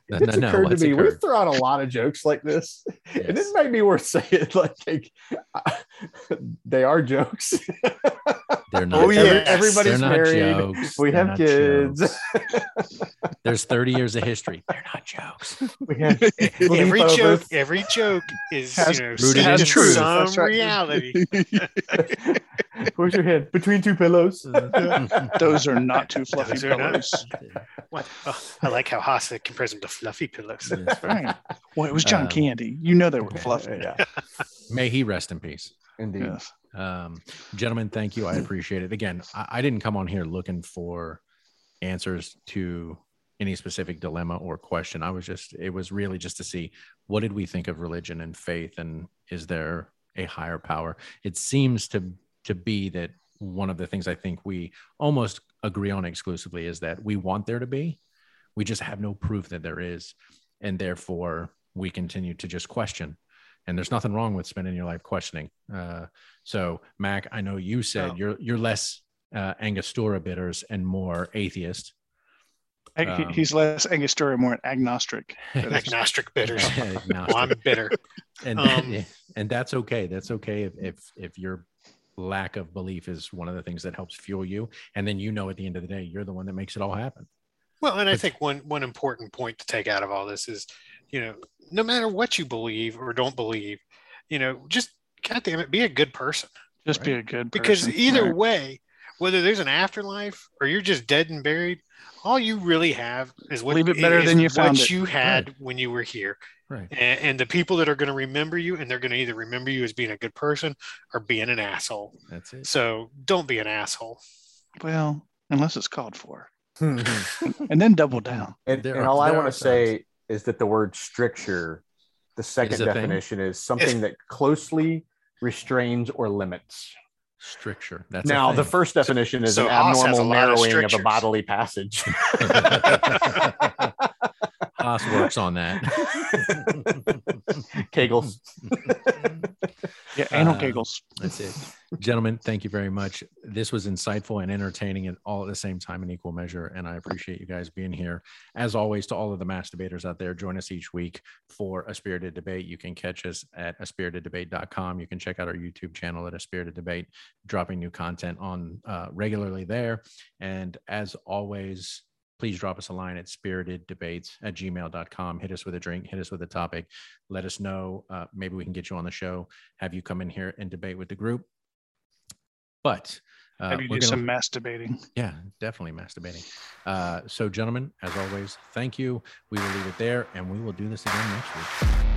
No, It's no, no, occurred to what's me. We've occurred? thrown a lot of jokes like this, and this might be worth saying. Like, they are jokes. They're not. Oh, Every- yes. They're everybody's not married. jokes. We They're have not kids. There's 30 years of history. They're not jokes. we have Every sleepovers. joke, every joke is Has- you know Rooted set in in truth. some That's right. reality. Where's your head? Between two pillows. Those are not too fluffy Those are not- pillows. What? Oh, I like how Haas compares them to fluffy pillows. Yes. Well, it was John Um, Candy. You know they were fluffy. Yeah, May he rest in peace. indeed. Yes. Um, gentlemen, thank you. I appreciate it. Again, I, I didn't come on here looking for answers to any specific dilemma or question. I was just, it was really just to see what did we think of religion and faith, and is there a higher power? It seems to to be that one of the things I think we almost agree on exclusively is that we want there to be. We just have no proof that there is, and therefore we continue to just question. And there's nothing wrong with spending your life questioning. Uh, so, Mac, I know you said Oh. you're you're less uh, Angostura bitters and more atheist. He- Um, He's less Angostura, more agnostic. Agnostic bitters. Agnostic. Well, I'm bitter. and Um, and that's okay. That's okay if if if your lack of belief is one of the things that helps fuel you, and then you know at the end of the day you're the one that makes it all happen. Well, and I think one one important point to take out of all this is, you know, no matter what you believe or don't believe, you know, just goddamn it, be a good person. Just be a good person. Because either Right. way, whether there's an afterlife or you're just dead and buried, all you really have is what Leave it better is than you what found it. you had when you were here. Right. And, and the people that are going to remember you, and they're going to either remember you as being a good person or being an asshole. That's it. So don't be an asshole. Well, unless it's called for, and, and then double down. and There are- all I want to say is that the word stricture, the second a thing? definition is something that closely restrains or limits. Stricture. That's now, the first definition is so an Haas a abnormal lot of narrowing of, a bodily passage. Haas works on that. Kegels. Yeah, anal Uh, giggles. That's it. Gentlemen, thank you very much. This was insightful and entertaining and all at the same time in equal measure. And I appreciate you guys being here. As always, to all of the Mass-Debaters out there, join us each week for a spirited debate. You can catch us at a spiriteddebate.com. You can check out our YouTube channel at a spirited debate, dropping new content on uh, regularly there. And as always, please drop us a line at spiriteddebates at gmail.com. Hit us with a drink, hit us with a topic. Let us know. Uh, maybe we can get you on the show, have you come in here and debate with the group. But uh, we're do gonna- some masturbating? yeah, definitely masturbating. Uh, so, gentlemen, as always, thank you. We will leave it there and we will do this again next week.